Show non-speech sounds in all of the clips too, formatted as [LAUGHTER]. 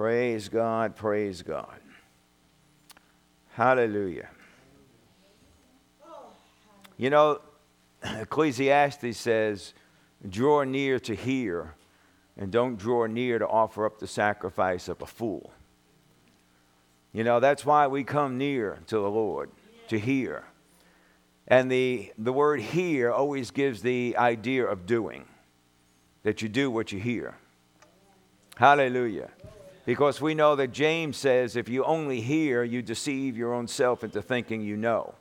Praise God, praise God. Hallelujah. You know, [CLEARS THROAT] Ecclesiastes says, draw near to hear, and don't draw near to offer up the sacrifice of a fool. You know, that's why we come near to the Lord, to hear. And the, the word hear always gives the idea of doing, that you do what you hear. Hallelujah. Because we know that James says if you only hear, you deceive your own self into thinking you know.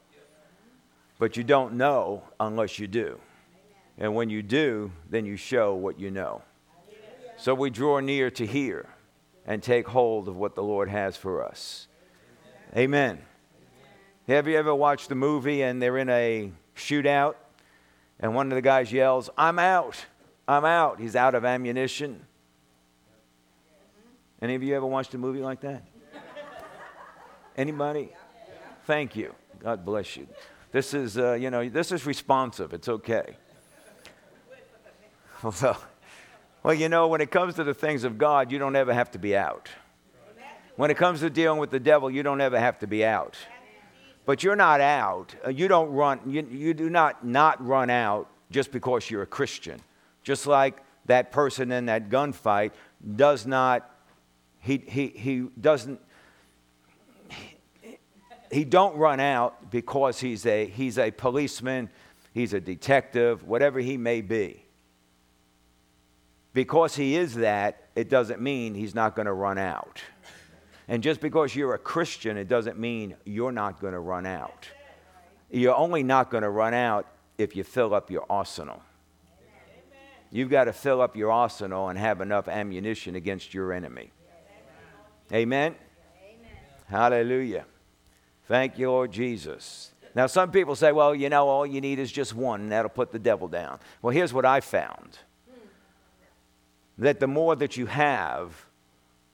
But you don't know unless you do. And when you do, then you show what you know. So we draw near to hear and take hold of what the Lord has for us. Amen. Have you ever watched a movie and they're in a shootout and one of the guys yells, I'm out, I'm out. He's out of ammunition. Any of you ever watched a movie like that? Anybody? Thank you. God bless you. This is, uh, you know, this is responsive. It's okay. [LAUGHS] Well, well, you know, when it comes to the things of God, you don't ever have to be out. When it comes to dealing with the devil, you don't ever have to be out. But you're not out. Uh, you don't run, you, you do not not run out just because you're a Christian. Just like that person in that gunfight does not, he, he, he doesn't, he don't run out because he's a, he's a policeman, he's a detective, whatever he may be. Because he is that, it doesn't mean he's not going to run out. And just because you're a Christian, it doesn't mean you're not going to run out. You're only not going to run out if you fill up your arsenal. You've got to fill up your arsenal and have enough ammunition against your enemy. Amen? Amen. Hallelujah. Thank you, Lord Jesus. Now, some people say, well, you know, all you need is just one, and that'll put the devil down. Well, here's what I found that the more that you have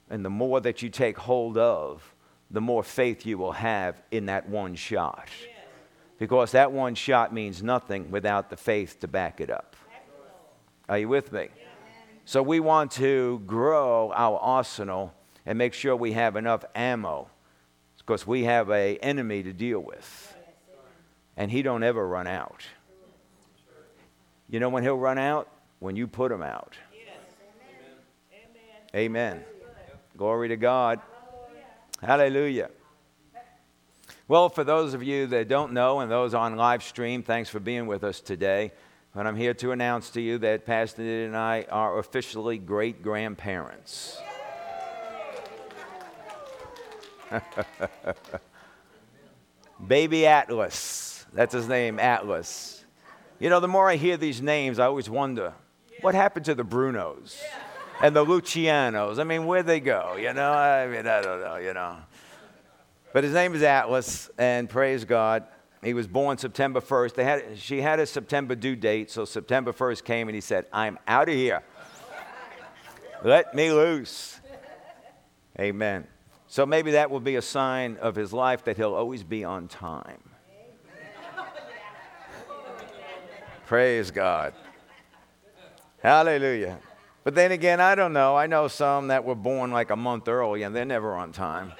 and the more that you take hold of, the more faith you will have in that one shot. Because that one shot means nothing without the faith to back it up. Are you with me? So we want to grow our arsenal and make sure we have enough ammo because we have an enemy to deal with. And he don't ever run out. You know when he'll run out? When you put him out. Amen. Glory to God. Hallelujah. Well, for those of you that don't know and those on live stream, thanks for being with us today. But I'm here to announce to you that Pastor Nid and I are officially great grandparents. [LAUGHS] Baby Atlas. That's his name, Atlas. You know, the more I hear these names, I always wonder what happened to the Brunos? and the Lucianos. I mean, where'd they go? You know, I mean, I don't know, you know. But his name is Atlas, and praise God. He was born September 1st. They had, she had a September due date, so September 1st came and he said, I'm out of here. Let me loose. Amen. So maybe that will be a sign of his life that he'll always be on time. Praise God. Hallelujah. But then again, I don't know. I know some that were born like a month early and they're never on time.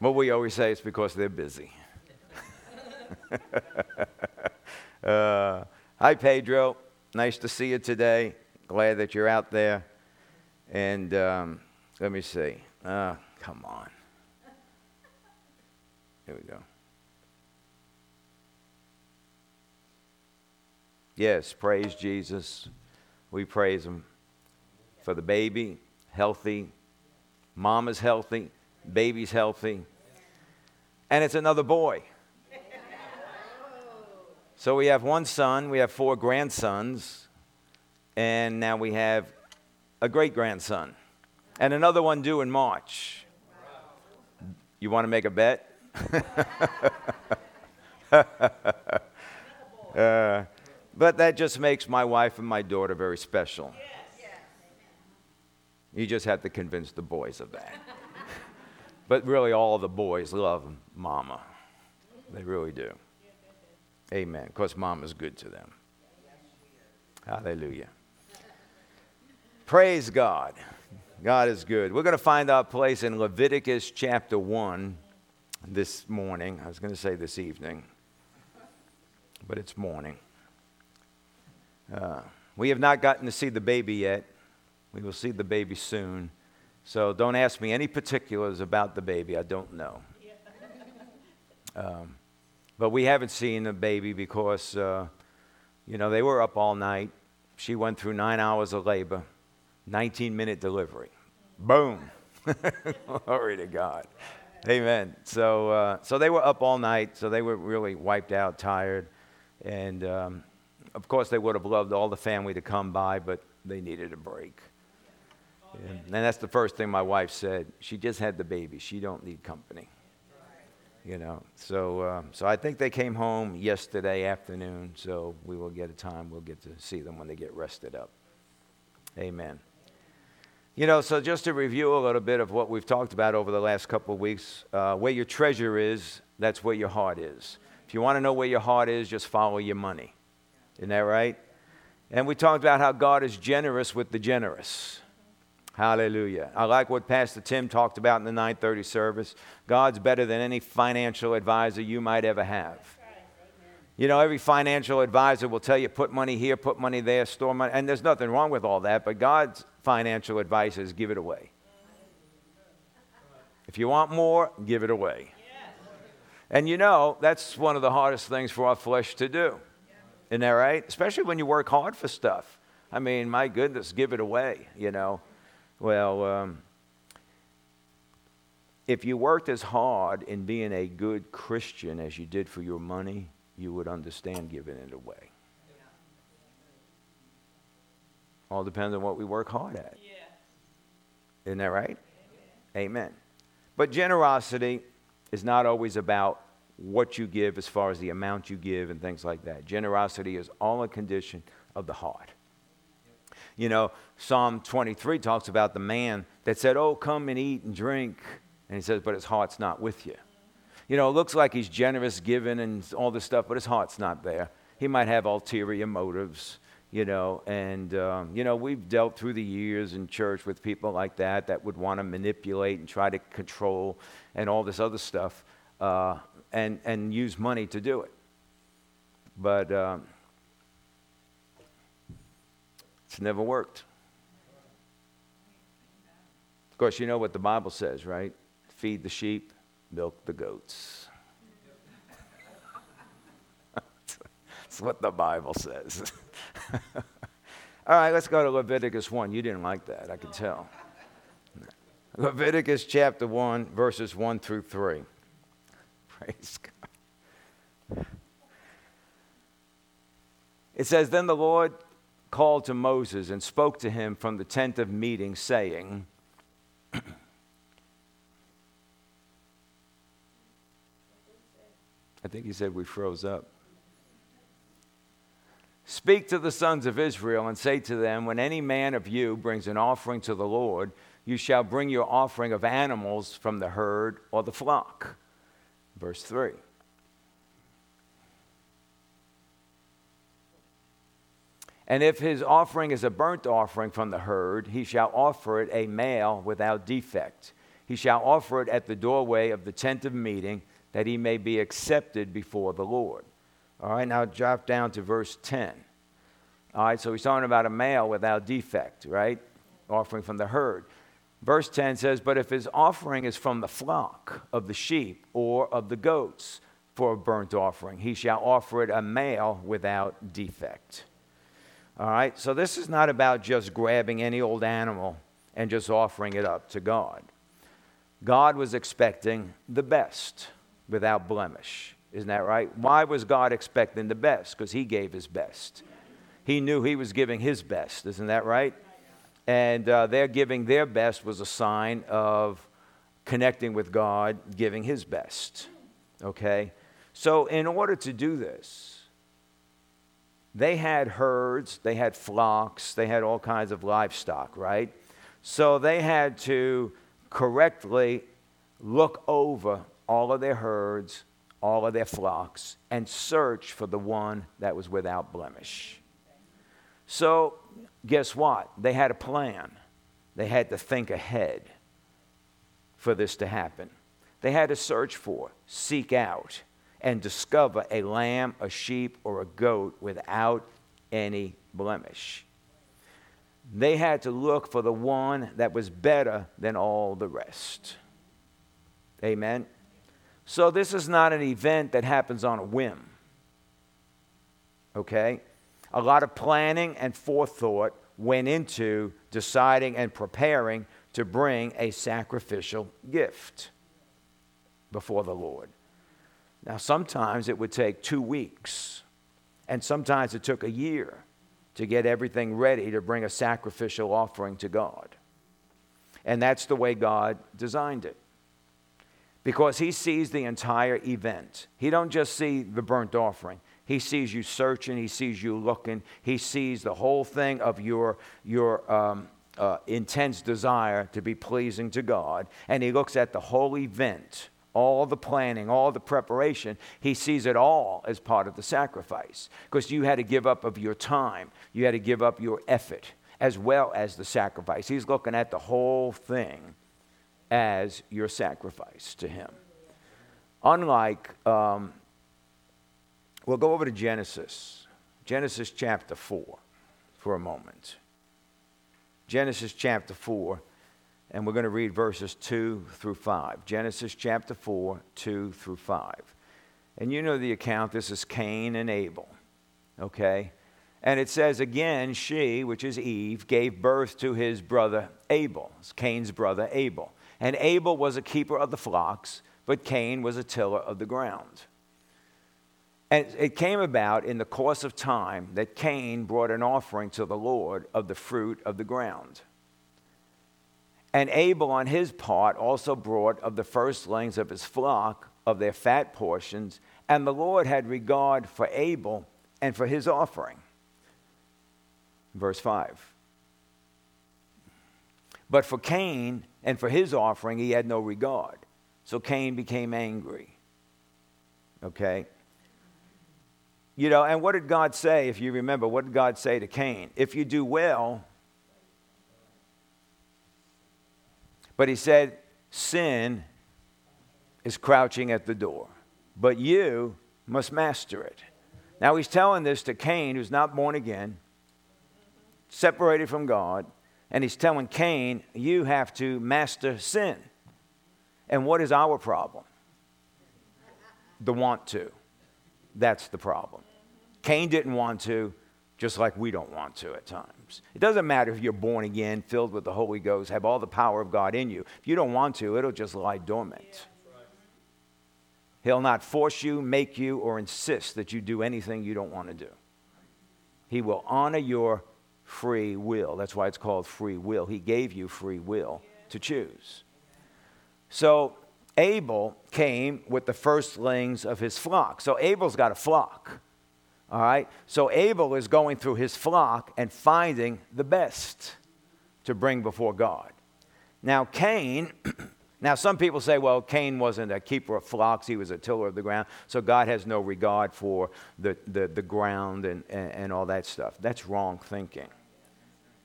but we always say it's because they're busy. [LAUGHS] uh, hi, Pedro. Nice to see you today. Glad that you're out there. And um, let me see. Uh, come on. Here we go. Yes, praise Jesus. We praise Him for the baby, healthy. Mama's healthy, baby's healthy. And it's another boy. So we have one son, we have four grandsons, and now we have a great grandson, and another one due in March. You want to make a bet? [LAUGHS] uh, but that just makes my wife and my daughter very special. You just have to convince the boys of that. [LAUGHS] but really, all the boys love mama. They really do. Amen. Because mama's good to them. Hallelujah. Praise God. God is good. We're going to find our place in Leviticus chapter 1 this morning. I was going to say this evening, but it's morning. Uh, we have not gotten to see the baby yet. We will see the baby soon. So don't ask me any particulars about the baby. I don't know. [LAUGHS] Um, but we haven't seen the baby because, uh, you know, they were up all night. She went through nine hours of labor, 19 minute delivery. Boom. [LAUGHS] Glory to God. Amen. So, uh, so they were up all night, so they were really wiped out, tired. And um, of course, they would have loved all the family to come by, but they needed a break. And, and that's the first thing my wife said. She just had the baby. She don't need company. You know, so uh, so I think they came home yesterday afternoon. So we will get a time. We'll get to see them when they get rested up. Amen. You know, so just to review a little bit of what we've talked about over the last couple of weeks, uh, where your treasure is, that's where your heart is. If you want to know where your heart is, just follow your money. Isn't that right? And we talked about how God is generous with the generous. Hallelujah. I like what Pastor Tim talked about in the 930 service. God's better than any financial advisor you might ever have. You know, every financial advisor will tell you put money here, put money there, store money. And there's nothing wrong with all that, but God's financial advice is give it away. If you want more, give it away. And you know, that's one of the hardest things for our flesh to do. Isn't that right? Especially when you work hard for stuff. I mean, my goodness, give it away, you know. Well, um, if you worked as hard in being a good Christian as you did for your money, you would understand giving it away. All depends on what we work hard at. Yeah. Isn't that right? Amen. Amen. But generosity is not always about what you give as far as the amount you give and things like that. Generosity is all a condition of the heart. You know, Psalm 23 talks about the man that said, Oh, come and eat and drink. And he says, But his heart's not with you. You know, it looks like he's generous, giving, and all this stuff, but his heart's not there. He might have ulterior motives, you know, and, um, you know, we've dealt through the years in church with people like that that would want to manipulate and try to control and all this other stuff uh, and, and use money to do it. But um, it's never worked. Of course, you know what the Bible says, right? Feed the sheep, milk the goats. [LAUGHS] That's what the Bible says. [LAUGHS] All right, let's go to Leviticus 1. You didn't like that, I can tell. Leviticus chapter 1, verses 1 through 3. [LAUGHS] Praise God. It says, Then the Lord called to Moses and spoke to him from the tent of meeting, saying, I think he said we froze up. Speak to the sons of Israel and say to them, When any man of you brings an offering to the Lord, you shall bring your offering of animals from the herd or the flock. Verse 3. And if his offering is a burnt offering from the herd, he shall offer it a male without defect. He shall offer it at the doorway of the tent of meeting that he may be accepted before the Lord. All right, now drop down to verse 10. All right, so he's talking about a male without defect, right? Offering from the herd. Verse 10 says, But if his offering is from the flock of the sheep or of the goats for a burnt offering, he shall offer it a male without defect. All right, so this is not about just grabbing any old animal and just offering it up to God. God was expecting the best without blemish. Isn't that right? Why was God expecting the best? Because He gave His best. He knew He was giving His best. Isn't that right? And uh, their giving their best was a sign of connecting with God, giving His best. Okay? So, in order to do this, they had herds, they had flocks, they had all kinds of livestock, right? So, they had to correctly look over all of their herds, all of their flocks, and search for the one that was without blemish. So guess what? They had a plan. They had to think ahead for this to happen. They had to search for, seek out, and discover a lamb, a sheep, or a goat without any blemish. They had to look for the one that was better than all the rest. Amen. So, this is not an event that happens on a whim. Okay? A lot of planning and forethought went into deciding and preparing to bring a sacrificial gift before the Lord. Now, sometimes it would take two weeks, and sometimes it took a year to get everything ready to bring a sacrificial offering to God. And that's the way God designed it. Because he sees the entire event. He don't just see the burnt offering. He sees you searching, he sees you looking, he sees the whole thing of your, your um, uh, intense desire to be pleasing to God, and he looks at the whole event, all the planning, all the preparation. He sees it all as part of the sacrifice because you had to give up of your time, you had to give up your effort as well as the sacrifice. He's looking at the whole thing as your sacrifice to him. Unlike, um, we'll go over to Genesis, Genesis chapter 4 for a moment. Genesis chapter 4, and we're going to read verses 2 through 5. Genesis chapter 4, 2 through 5. And you know the account. This is Cain and Abel. Okay? And it says, again, she, which is Eve, gave birth to his brother Abel, Cain's brother Abel. And Abel was a keeper of the flocks, but Cain was a tiller of the ground. And it came about in the course of time that Cain brought an offering to the Lord of the fruit of the ground. And Abel, on his part, also brought of the firstlings of his flock, of their fat portions, and the Lord had regard for Abel and for his offering. Verse 5. But for Cain and for his offering, he had no regard. So Cain became angry. Okay? You know, and what did God say, if you remember? What did God say to Cain? If you do well, but he said, sin is crouching at the door, but you must master it. Now he's telling this to Cain, who's not born again, separated from God, and he's telling Cain, you have to master sin. And what is our problem? The want to. That's the problem. Cain didn't want to, just like we don't want to at times. It doesn't matter if you're born again, filled with the Holy Ghost, have all the power of God in you. If you don't want to, it'll just lie dormant. He'll not force you, make you, or insist that you do anything you don't want to do. He will honor your free will. That's why it's called free will. He gave you free will to choose. So Abel came with the firstlings of his flock. So Abel's got a flock. All right? So Abel is going through his flock and finding the best to bring before God. Now, Cain, [CLEARS THROAT] now some people say, well, Cain wasn't a keeper of flocks, he was a tiller of the ground, so God has no regard for the, the, the ground and, and, and all that stuff. That's wrong thinking.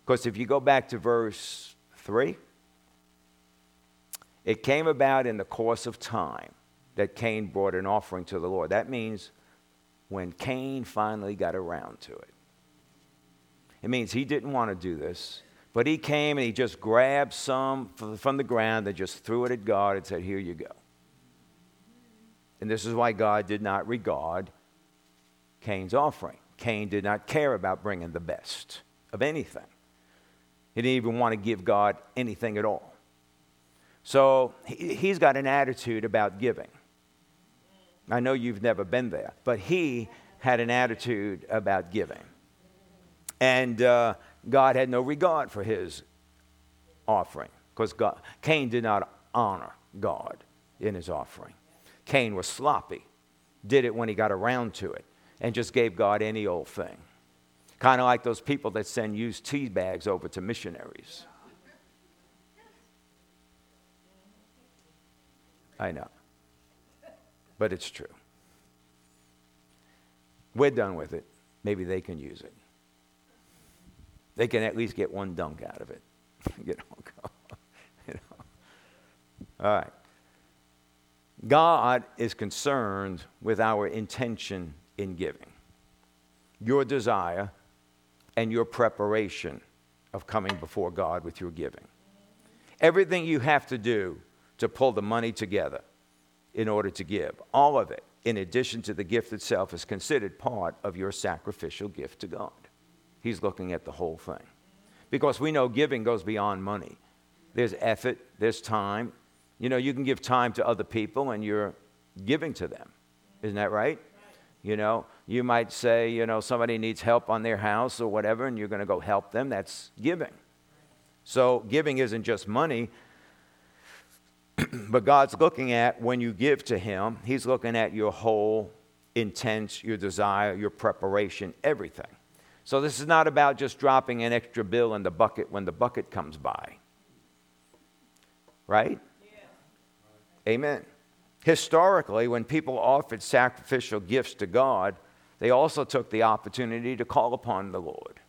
Because if you go back to verse 3, it came about in the course of time that Cain brought an offering to the Lord. That means when Cain finally got around to it. It means he didn't want to do this, but he came and he just grabbed some from the ground and just threw it at God and said, Here you go. And this is why God did not regard Cain's offering. Cain did not care about bringing the best of anything. He didn't even want to give God anything at all. So he's got an attitude about giving. I know you've never been there, but he had an attitude about giving. And uh, God had no regard for his offering because Cain did not honor God in his offering. Cain was sloppy, did it when he got around to it, and just gave God any old thing. Kind of like those people that send used tea bags over to missionaries. I know. But it's true. We're done with it. Maybe they can use it. They can at least get one dunk out of it. [LAUGHS] you know, [LAUGHS] you know. All right. God is concerned with our intention in giving, your desire, and your preparation of coming before God with your giving. Everything you have to do to pull the money together in order to give, all of it, in addition to the gift itself, is considered part of your sacrificial gift to God. He's looking at the whole thing. Because we know giving goes beyond money. There's effort, there's time. You know, you can give time to other people and you're giving to them. Isn't that right? You know, you might say, you know, somebody needs help on their house or whatever, and you're going to go help them. That's giving. So, giving isn't just money, [CLEARS THROAT] but God's looking at when you give to Him, He's looking at your whole intent, your desire, your preparation, everything. So this is not about just dropping an extra bill in the bucket when the bucket comes by. Right? Yeah. Amen. Historically, when people offered sacrificial gifts to God, they also took the opportunity to call upon the Lord.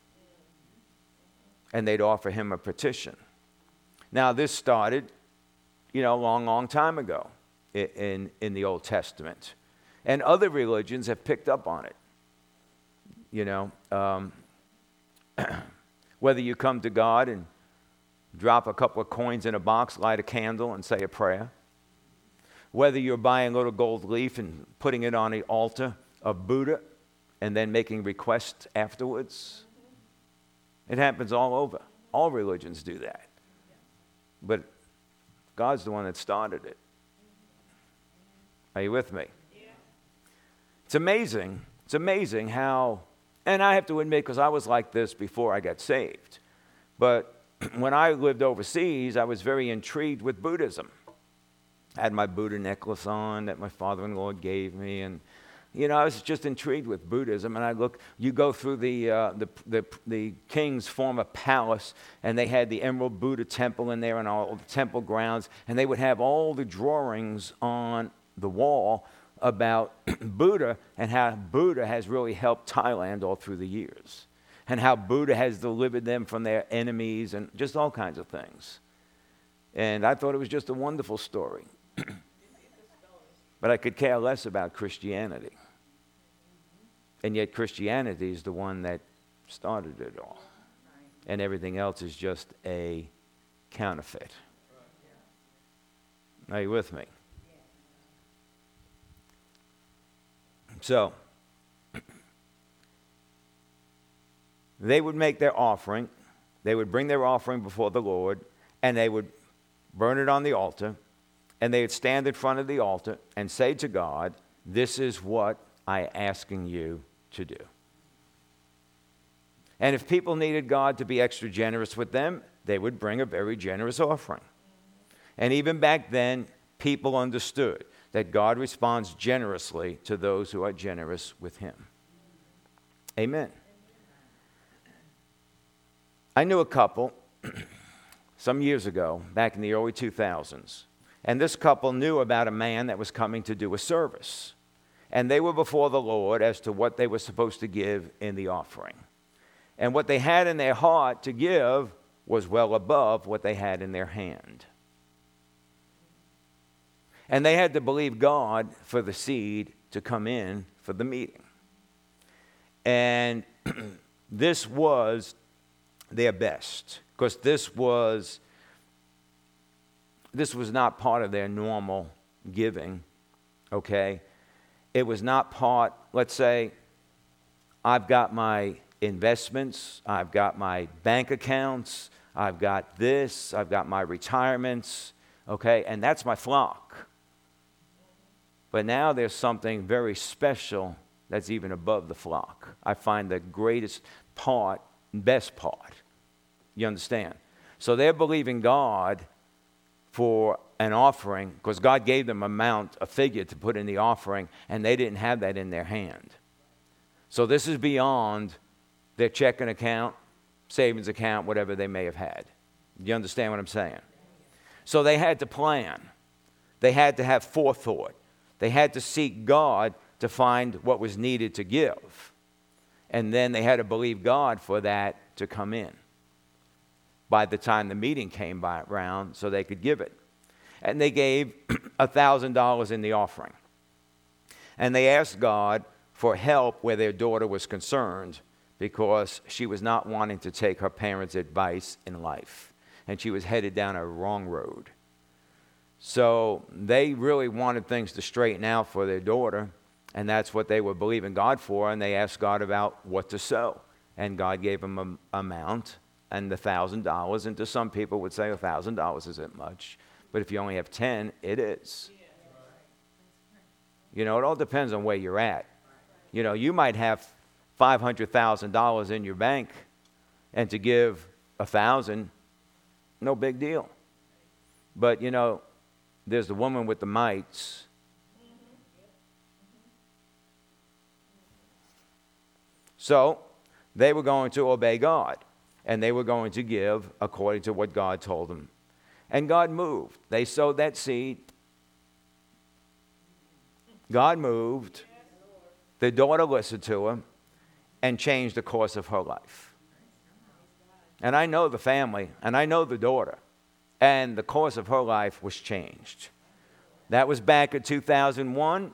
And they'd offer him a petition. Now, this started, you know, a long, long time ago in, in, in the Old Testament. And other religions have picked up on it. You know, um, [CLEARS THROAT] whether you come to God and drop a couple of coins in a box, light a candle, and say a prayer, whether you're buying a little gold leaf and putting it on the altar of Buddha and then making requests afterwards. It happens all over. All religions do that. But God's the one that started it. Are you with me? It's amazing. It's amazing how and I have to admit, because I was like this before I got saved. But [CLEARS THROAT] when I lived overseas, I was very intrigued with Buddhism. I had my Buddha necklace on that my father in law gave me. And, you know, I was just intrigued with Buddhism. And I look, you go through the, uh, the, the, the king's former palace, and they had the Emerald Buddha temple in there and all the temple grounds. And they would have all the drawings on the wall about [CLEARS THROAT] Buddha and how Buddha has really helped Thailand all through the years, and how Buddha has delivered them from their enemies and just all kinds of things. And I thought it was just a wonderful story. [CLEARS THROAT] but I could care less about Christianity. And yet, Christianity is the one that started it all. And everything else is just a counterfeit. Are you with me? So, they would make their offering, they would bring their offering before the Lord, and they would burn it on the altar, and they would stand in front of the altar and say to God, This is what I am asking you to do. And if people needed God to be extra generous with them, they would bring a very generous offering. And even back then, people understood that God responds generously to those who are generous with Him. Amen. I knew a couple [CLEARS THROAT] some years ago, back in the early 2000s, and this couple knew about a man that was coming to do a service. And they were before the Lord as to what they were supposed to give in the offering. And what they had in their heart to give was well above what they had in their hand. And they had to believe God for the seed to come in for the meeting. And [CLEARS THROAT] this was their best. Because this was this was not part of their normal giving okay? It was not part let's say i've got my investments i've got my bank accounts i've got this i've got my retirements okay? And that's my flock but now there's something very special that's even above the flock. I find the greatest part, best part. You understand? So they're believing God for an offering because God gave them a mount, a figure to put in the offering, and they didn't have that in their hand. So this is beyond their checking account, savings account, whatever they may have had. You understand what I'm saying? So they had to plan. They had to have forethought. They had to seek God to find what was needed to give. And then they had to believe God for that to come in by the time the meeting came by around so they could give it. And they gave [CLEARS THROAT] $1,000 in the offering. And they asked God for help where their daughter was concerned because she was not wanting to take her parents' advice in life. And she was headed down a wrong road. So they really wanted things to straighten out for their daughter, and that's what they were believing God for. And they asked God about what to sow, and God gave them an amount and the thousand dollars. And to some people would say a thousand dollars isn't much, but if you only have ten, it is. You know, it all depends on where you're at. You know, you might have five hundred thousand dollars in your bank, and to give a thousand, no big deal. But you know, there's the woman with the mites. So they were going to obey God and they were going to give according to what God told them. And God moved. They sowed that seed. God moved. The daughter listened to him and changed the course of her life. And I know the family and I know the daughter and the course of her life was changed. That was back in 2001.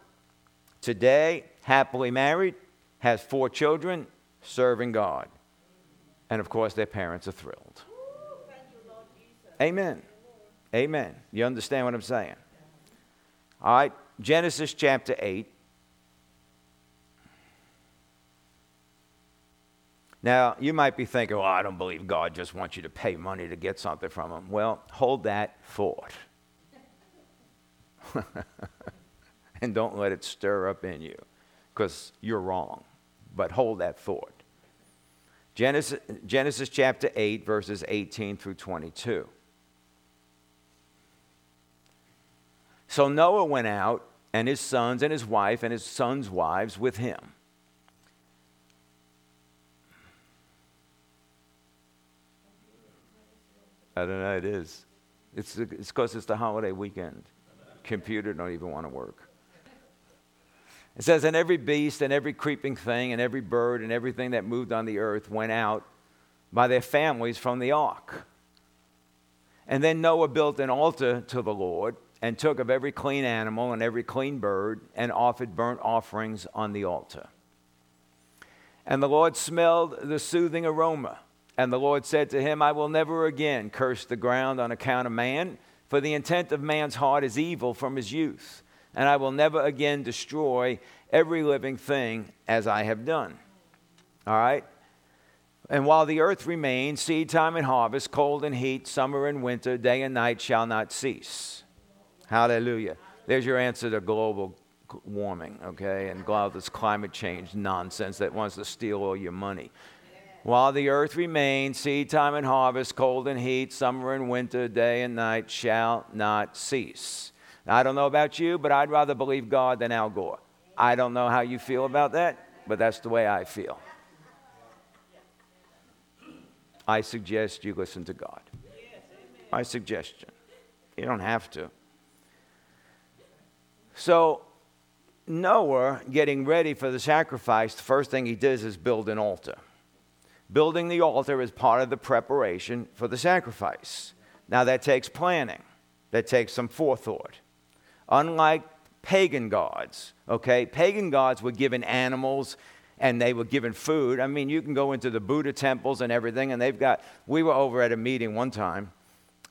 Today, happily married, has four children, serving God. And of course, their parents are thrilled. Amen. Amen. You understand what I'm saying? All right, Genesis chapter 8. Now, you might be thinking, well, I don't believe God just wants you to pay money to get something from Him. Well, hold that thought. [LAUGHS] and don't let it stir up in you because you're wrong. But hold that thought. Genesis, Genesis chapter 8, verses 18 through 22. So Noah went out, and his sons and his wife and his sons' wives with him I don't know, it is. It's because it's, the holiday weekend. Computer don't even want to work. It says, And every beast and every creeping thing and every bird and everything that moved on the earth went out by their families from the ark. And then Noah built an altar to the Lord and took of every clean animal and every clean bird and offered burnt offerings on the altar. And the Lord smelled the soothing aroma. And the Lord said to him, I will never again curse the ground on account of man, for the intent of man's heart is evil from his youth. And I will never again destroy every living thing as I have done. All right? And while the earth remains, seed time and harvest, cold and heat, summer and winter, day and night shall not cease. Hallelujah. There's your answer to global warming, okay? And all this climate change nonsense that wants to steal all your money. While the earth remains, seed time and harvest, cold and heat, summer and winter, day and night shall not cease. Now, I don't know about you, but I'd rather believe God than Al Gore. I don't know how you feel about that, but that's the way I feel. I suggest you listen to God. My suggestion. You don't have to. So, Noah, getting ready for the sacrifice, the first thing he does is build an altar. Building the altar is part of the preparation for the sacrifice. Now, that takes planning, that takes some forethought. Unlike pagan gods, okay, pagan gods were given animals and they were given food. I mean, you can go into the Buddha temples and everything, and they've got. We were over at a meeting one time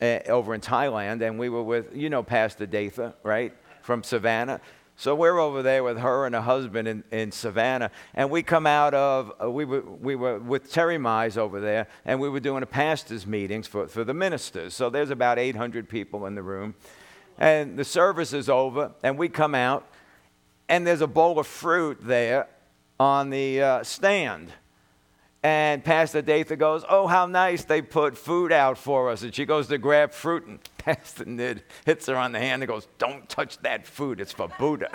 uh, over in Thailand, and we were with, you know, Pastor Datha, right, from Savannah. So we're over there with her and her husband in, in Savannah, and we come out of, uh, we, were, we were with Terry Mize over there, and we were doing a pastor's meetings for, for the ministers. So there's about 800 people in the room. And the service is over, and we come out, and there's a bowl of fruit there on the uh, stand. And Pastor Datha goes, Oh, how nice they put food out for us. And she goes to grab fruit, and [LAUGHS] Pastor Nid hits her on the hand and goes, Don't touch that food, it's for Buddha.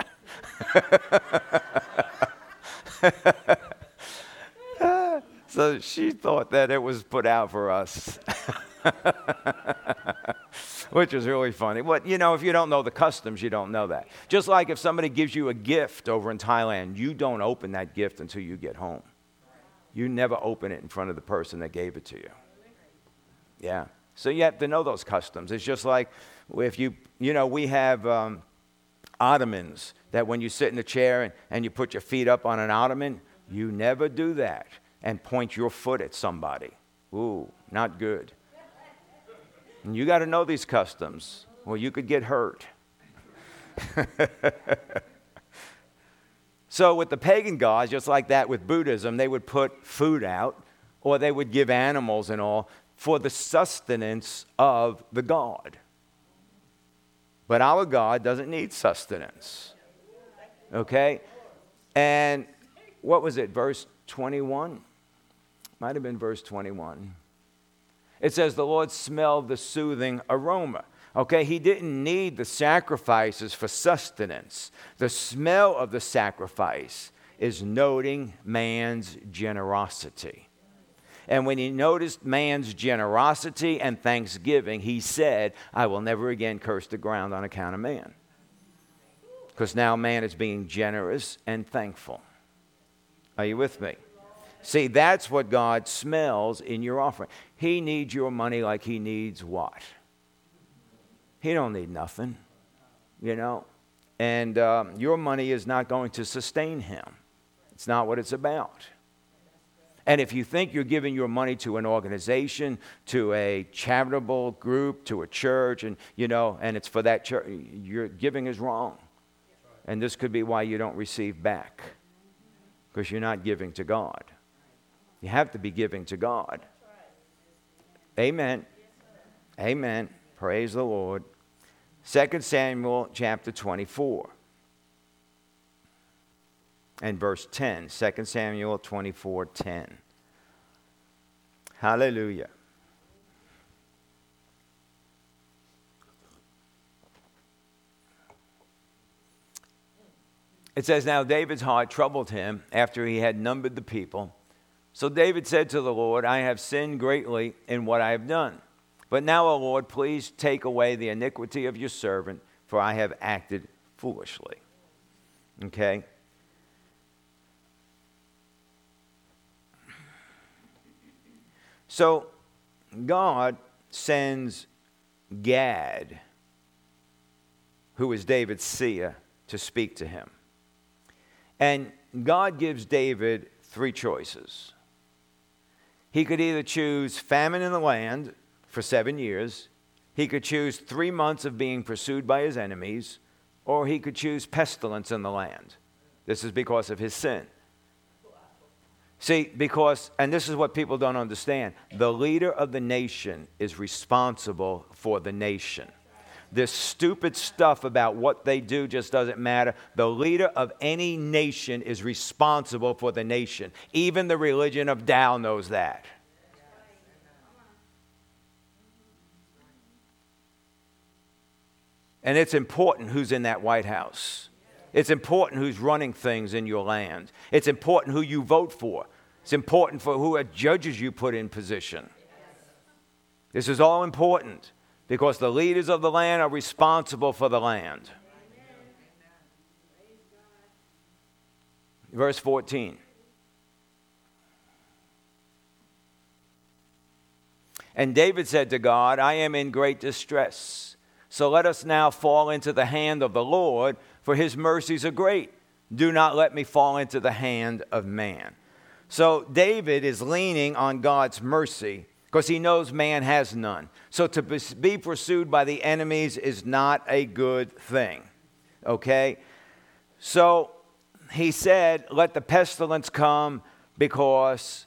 [LAUGHS] so she thought that it was put out for us. [LAUGHS] Which is really funny. But you know, if you don't know the customs, you don't know that. Just like if somebody gives you a gift over in Thailand, you don't open that gift until you get home. You never open it in front of the person that gave it to you. Yeah. So you have to know those customs. It's just like if you, you know, we have um, ottomans that when you sit in a chair and, and you put your feet up on an ottoman, you never do that and point your foot at somebody. Ooh, not good. And you got to know these customs, or you could get hurt. [LAUGHS] so, with the pagan gods, just like that with Buddhism, they would put food out, or they would give animals and all for the sustenance of the god. But our God doesn't need sustenance. Okay? And what was it, verse 21? Might have been verse 21. It says, The Lord smelled the soothing aroma. Okay, he didn't need the sacrifices for sustenance. The smell of the sacrifice is noting man's generosity. And when he noticed man's generosity and thanksgiving, he said, I will never again curse the ground on account of man. Because now man is being generous and thankful. Are you with me? See, that's what God smells in your offering. He needs your money like he needs what? He don't need nothing, you know. And um, your money is not going to sustain him. It's not what it's about. And if you think you're giving your money to an organization, to a charitable group, to a church, and you know, and it's for that church, your giving is wrong. And this could be why you don't receive back. Because you're not giving to God. You have to be giving to God. Amen. Amen. Praise the Lord. 2 Samuel chapter 24 and verse 10. 2 Samuel 24 10. Hallelujah. It says, Now David's heart troubled him after he had numbered the people. So David said to the Lord, I have sinned greatly in what I have done. But now, O Lord, please take away the iniquity of your servant, for I have acted foolishly. Okay? So God sends Gad, who is David's seer, to speak to him. And God gives David three choices. He could either choose famine in the land for seven years, he could choose three months of being pursued by his enemies, or he could choose pestilence in the land. This is because of his sin. See, because, and this is what people don't understand the leader of the nation is responsible for the nation. This stupid stuff about what they do just doesn't matter. The leader of any nation is responsible for the nation. Even the religion of Tao knows that. And it's important who's in that White House. It's important who's running things in your land. It's important who you vote for. It's important for who judges you put in position. This is all important because the leaders of the land are responsible for the land. Verse 14. And David said to God, I am in great distress. So let us now fall into the hand of the Lord, for his mercies are great. Do not let me fall into the hand of man. So David is leaning on God's mercy because he knows man has none. So to be pursued by the enemies is not a good thing. Okay? So he said, Let the pestilence come because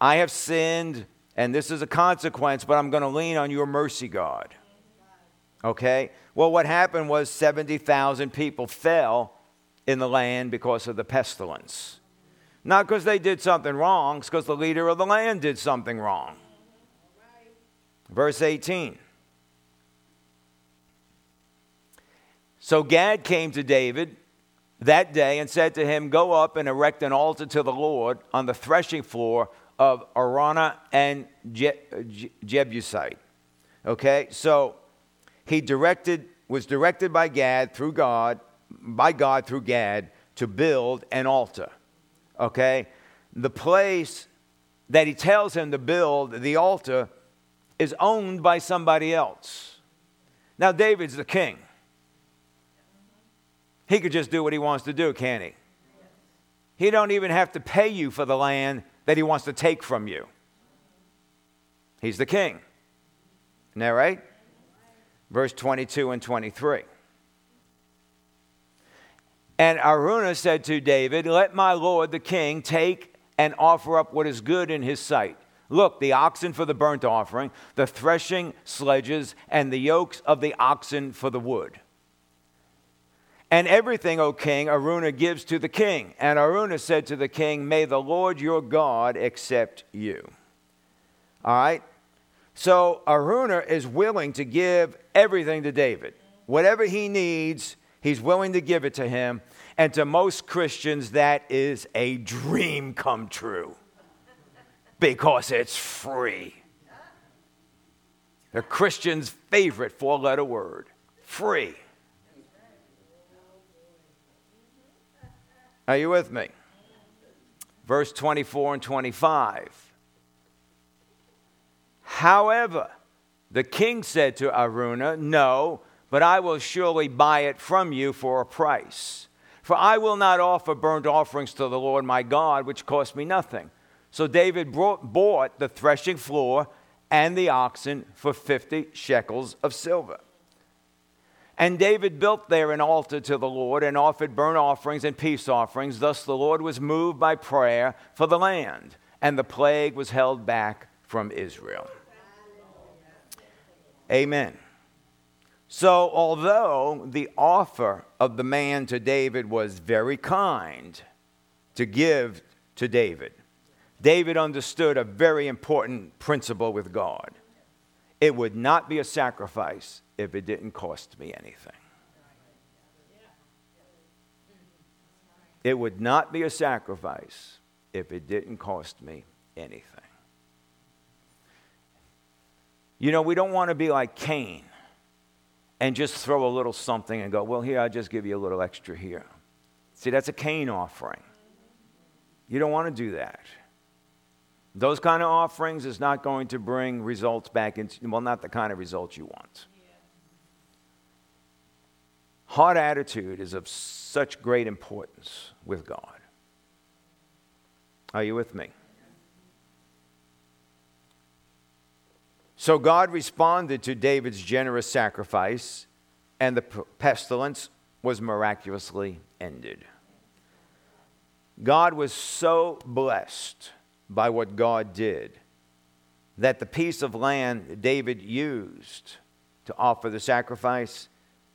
I have sinned, and this is a consequence, but I'm going to lean on your mercy, God. Okay? Well, what happened was 70,000 people fell in the land because of the pestilence. Not because they did something wrong, it's because the leader of the land did something wrong. Verse 18. So Gad came to David that day and said to him, Go up and erect an altar to the Lord on the threshing floor of Araunah and Je- Jebusite. Okay, so he directed, was directed by Gad through God, by God through Gad, to build an altar. Okay? the place that he tells him to build, the altar, is owned by somebody else. Now, David's the king. He could just do what he wants to do, can't he? He don't even have to pay you for the land that he wants to take from you. He's the king. Isn't that right? Verse 22 and 23. And Araunah said to David, Let my lord the king take and offer up what is good in his sight. Look, the oxen for the burnt offering, the threshing sledges, and the yokes of the oxen for the wood. And everything, O king, Araunah gives to the king. And Araunah said to the king, May the Lord your God accept you. All right? So Araunah is willing to give everything to David. Whatever he needs, he's willing to give it to him. And to most Christians, that is a dream come true because it's free. The Christian's favorite four letter word free. Are you with me? Verse 24 and 25. However, the king said to Araunah, No, but I will surely buy it from you for a price. For I will not offer burnt offerings to the Lord my God, which cost me nothing. So David brought, bought the threshing floor and the oxen for 50 shekels of silver. And David built there an altar to the Lord and offered burnt offerings and peace offerings. Thus the Lord was moved by prayer for the land, and the plague was held back from Israel. Amen. So, although the offer of the man to David was very kind to give to David, David understood a very important principle with God. It would not be a sacrifice if it didn't cost me anything. It would not be a sacrifice if it didn't cost me anything. You know, we don't want to be like Cain and just throw a little something and go, well, here, I'll just give you a little extra here. See, that's a Cain offering. You don't want to do that. Those kind of offerings is not going to bring results back into, well, not the kind of results you want. Heart attitude is of such great importance with God. Are you with me? So God responded to David's generous sacrifice, and the pestilence was miraculously ended. God was so blessed by what God did that the piece of land David used to offer the sacrifice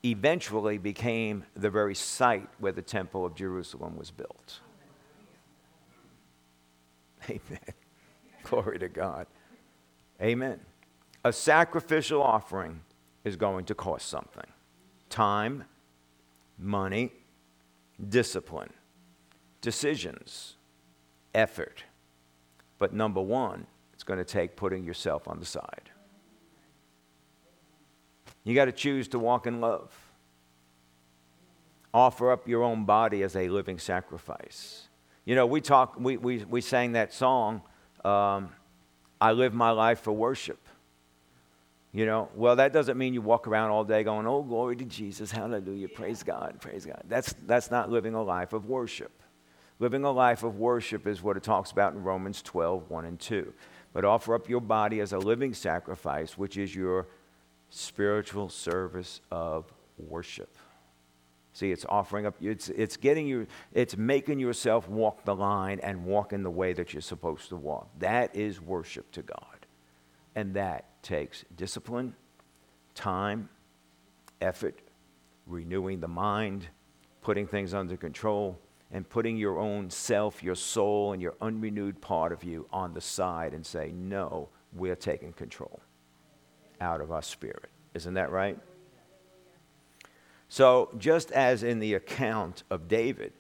eventually became the very site where the Temple of Jerusalem was built. Amen. [LAUGHS] Glory to God. Amen. A sacrificial offering is going to cost something time, money, discipline, decisions, effort. But number one, it's going to take putting yourself on the side. You got to choose to walk in love. Offer up your own body as a living sacrifice. You know, we talk, we, we, we sang that song, um, I live my life for worship. You know, well, that doesn't mean you walk around all day going, oh, glory to Jesus, hallelujah, praise God, praise God. That's, that's not living a life of worship. Living a life of worship is what it talks about in Romans 12, 1 and 2. But offer up your body as a living sacrifice, which is your spiritual service of worship. See, it's offering up, it's, it's getting you, it's making yourself walk the line and walk in the way that you're supposed to walk. That is worship to God. And that takes discipline, time, effort, renewing the mind, putting things under control, and putting your own self, your soul, and your unrenewed part of you on the side and say, No, we're taking control out of our spirit. Isn't that right? So, just as in the account of David,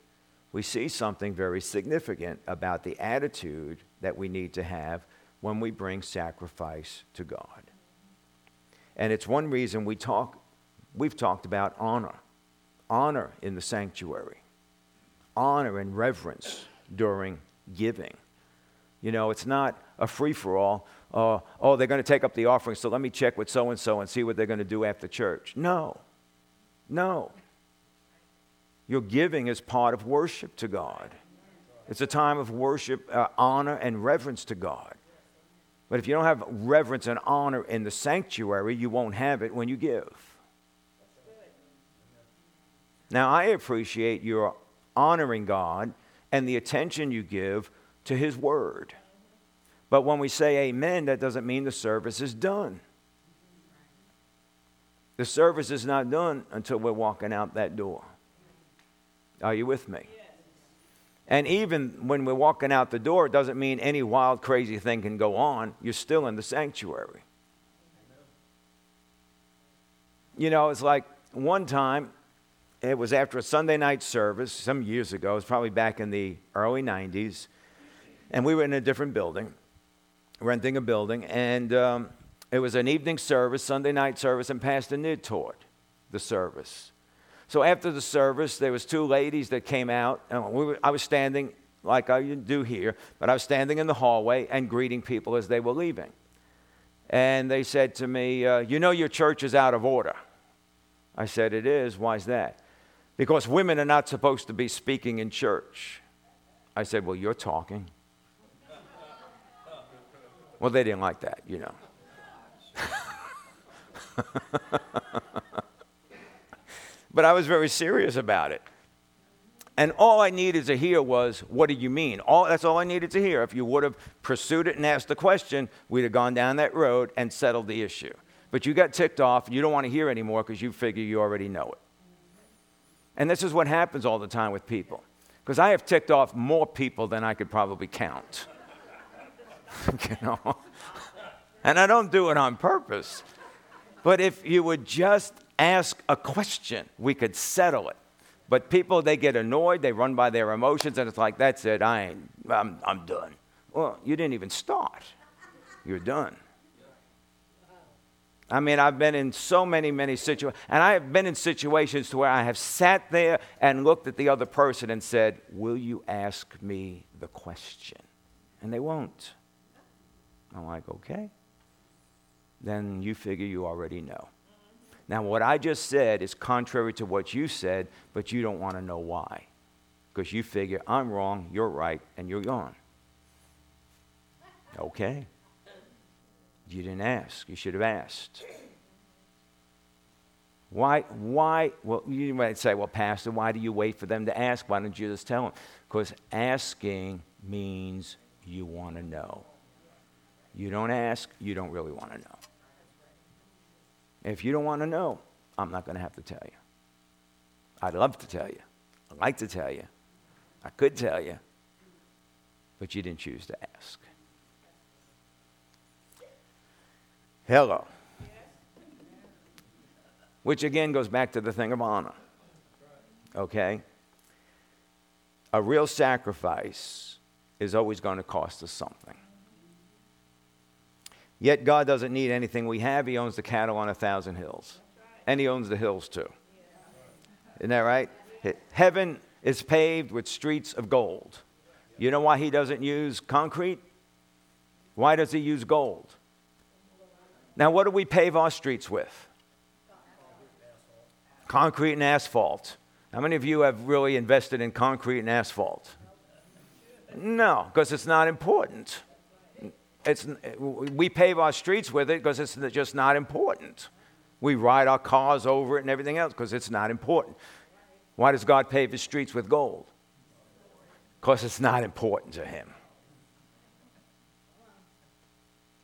we see something very significant about the attitude that we need to have when we bring sacrifice to God. And it's one reason we talk, we've talked about honor. Honor in the sanctuary, honor and reverence during giving. You know, it's not a free for all. Uh, oh, they're going to take up the offering, so let me check with so and so and see what they're going to do after church. No. No. Your giving is part of worship to God. It's a time of worship, uh, honor, and reverence to God. But if you don't have reverence and honor in the sanctuary, you won't have it when you give. Now, I appreciate your honoring God and the attention you give to His Word. But when we say amen, that doesn't mean the service is done. The service is not done until we're walking out that door. Are you with me? And even when we're walking out the door, it doesn't mean any wild, crazy thing can go on. You're still in the sanctuary. You know, it's like one time it was after a Sunday night service some years ago. It was probably back in the early 90s. And we were in a different building, renting a building. And um, it was an evening service, Sunday night service, and Pastor Nid taught the service. So after the service, there was two ladies that came out. And we were, I was standing like I do here, but I was standing in the hallway and greeting people as they were leaving. And they said to me, uh, You know, your church is out of order. I said, It is. Why's that? because women are not supposed to be speaking in church. I said, Well, you're talking. Well, they didn't like that, you know. [LAUGHS] but I was very serious about it. And all I needed to hear was, What do you mean? All, that's all I needed to hear. If you would have pursued it and asked the question, we'd have gone down that road and settled the issue. But you got ticked off, you don't want to hear anymore because you figure you already know it. And this is what happens all the time with people. Because I have ticked off more people than I could probably count. [LAUGHS] you know? [LAUGHS] And I don't do it on purpose. But if you would just ask a question, we could settle it. But people, they get annoyed, they run by their emotions, and it's like, that's it, I ain't, I'm, I'm done. Well, you didn't even start. You're done. I mean, I've been in so many, many situations, and I have been in situations to where I have sat there and looked at the other person and said, Will you ask me the question? And they won't. I'm like, Okay. Then you figure you already know. Now, what I just said is contrary to what you said, but you don't want to know why. Because you figure I'm wrong, you're right, and you're gone. Okay. You didn't ask. You should have asked. Why, why, well, you might say, well, Pastor, why do you wait for them to ask? Why don't you just tell them? Because asking means you want to know. You don't ask, you don't really want to know. If you don't want to know, I'm not going to have to tell you. I'd love to tell you. I'd like to tell you. I could tell you. But you didn't choose to ask. Hello. Which again goes back to the thing of honor. Okay? A real sacrifice is always going to cost us something. Yet God doesn't need anything we have. He owns the cattle on a thousand hills. And He owns the hills too. Isn't that right? Heaven is paved with streets of gold. You know why He doesn't use concrete? Why does He use gold? Now, what do we pave our streets with? Concrete and asphalt. How many of you have really invested in concrete and asphalt? No, because it's not important. It's, we pave our streets with it because it's just not important. We ride our cars over it and everything else because it's not important. Why does God pave his streets with gold? Because it's not important to him.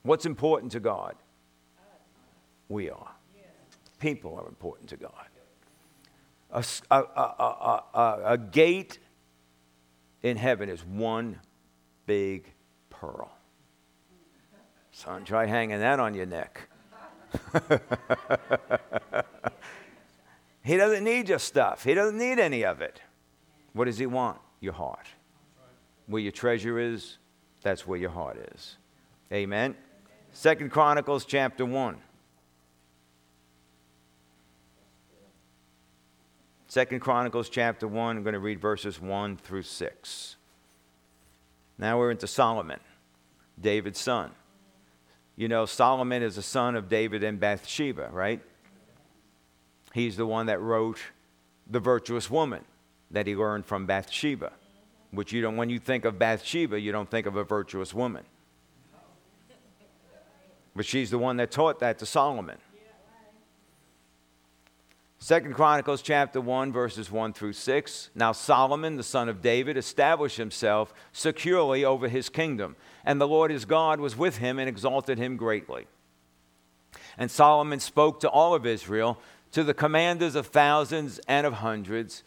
What's important to God? we are. People are important to God. A, a, a, a, gate in heaven is one big pearl. Son, try hanging that on your neck. [LAUGHS] he doesn't need your stuff, he doesn't need any of it. What does he want? Your heart. Where your treasure is, that's where your heart is. Amen. Second Chronicles chapter 1. Second Chronicles chapter 1, I'm going to read verses 1 through 6. Now we're into Solomon. David's son. You know, Solomon is a son of David and Bathsheba, right? He's the one that wrote The Virtuous Woman that he learned from Bathsheba, which you don't, when you think of Bathsheba, you don't think of a virtuous woman. But she's the one that taught that to Solomon. Second Chronicles chapter 1 verses 1 through 6. Now Solomon the son of David established himself securely over his kingdom, and the Lord his God was with him and exalted him greatly. And Solomon spoke to all of Israel, to the commanders of thousands and of hundreds,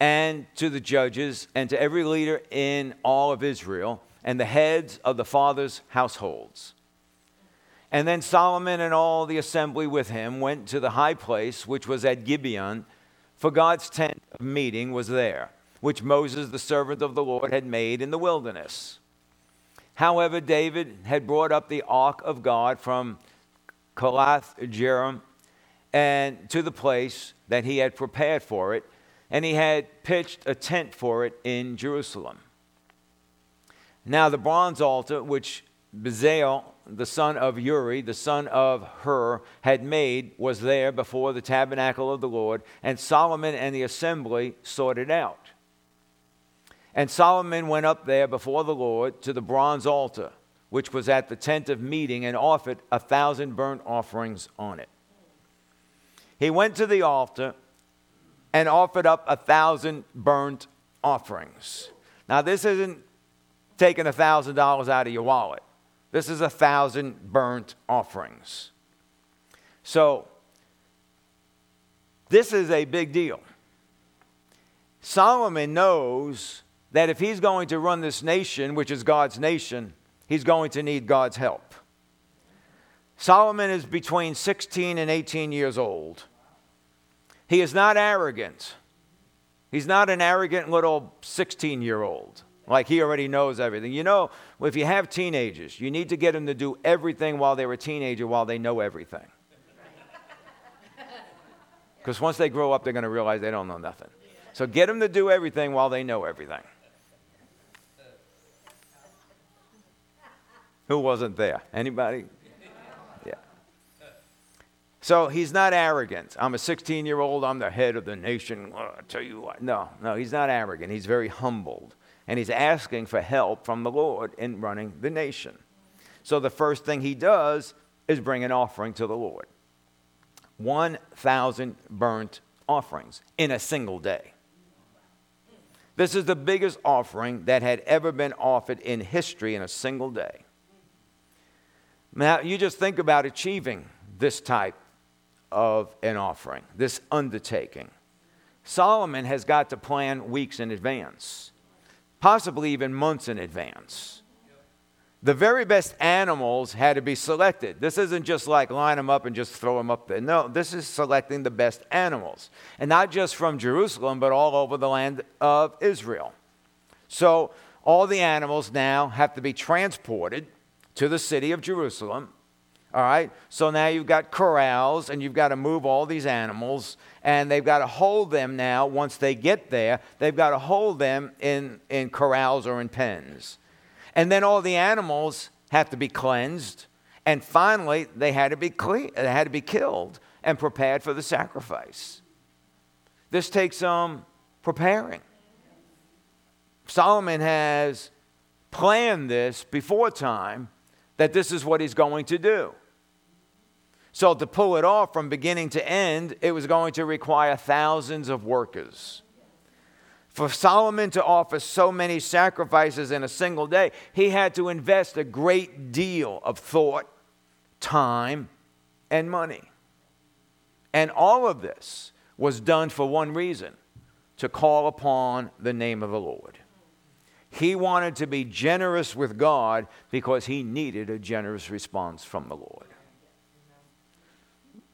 and to the judges and to every leader in all of Israel, and the heads of the fathers' households and then Solomon and all the assembly with him went to the high place, which was at Gibeon, for God's tent of meeting was there, which Moses, the servant of the Lord, had made in the wilderness. However, David had brought up the ark of God from Kiriath Jearim and to the place that he had prepared for it, and he had pitched a tent for it in Jerusalem. Now the bronze altar which Bezalel the son of Uri, the son of Hur, had made was there before the tabernacle of the Lord, and Solomon and the assembly sorted out. And Solomon went up there before the Lord to the bronze altar, which was at the tent of meeting, and offered a thousand burnt offerings on it. He went to the altar and offered up a thousand burnt offerings. Now, this isn't taking a thousand dollars out of your wallet. This is a thousand burnt offerings. So, this is a big deal. Solomon knows that if he's going to run this nation, which is God's nation, he's going to need God's help. Solomon is between 16 and 18 years old. He is not arrogant. He's not an arrogant little 16 year old. Like he already knows everything. You know, if you have teenagers, you need to get them to do everything while they're a teenager while they know everything. [LAUGHS] Because once they grow up, they're going to realize they don't know nothing. So get them to do everything while they know everything. Who wasn't there? Anybody? Yeah. So he's not arrogant. I'm a 16 year old. I'm the head of the nation. I tell you what. No, no, he's not arrogant. He's very humbled and he's asking for help from the Lord in running the nation. So the first thing he does is bring an offering to the Lord 1,000 burnt offerings in a single day. This is the biggest offering that had ever been offered in history in a single day. Now, you just think about achieving this type of an offering, this undertaking. Solomon has got to plan weeks in advance possibly even months in advance. The very best animals had to be selected. This isn't just like line them up and just throw them up there. No, this is selecting the best animals. And not just from Jerusalem, but all over the land of Israel. So all the animals now have to be transported to the city of Jerusalem. All right? So now you've got corrals and you've got to move all these animals and they've got to hold them now. Once they get there they've got to hold them in, in corrals or in pens. And then all the animals have to be cleansed and finally they had to be they had to be killed and prepared for the sacrifice. This takes some um, preparing. Solomon has planned this before time that this is what he's going to do so, to pull it off from beginning to end, it was going to require thousands of workers. For Solomon to offer so many sacrifices in a single day, he had to invest a great deal of thought, time, and money. And all of this was done for one reason to call upon the name of the Lord. He wanted to be generous with God because he needed a generous response from the Lord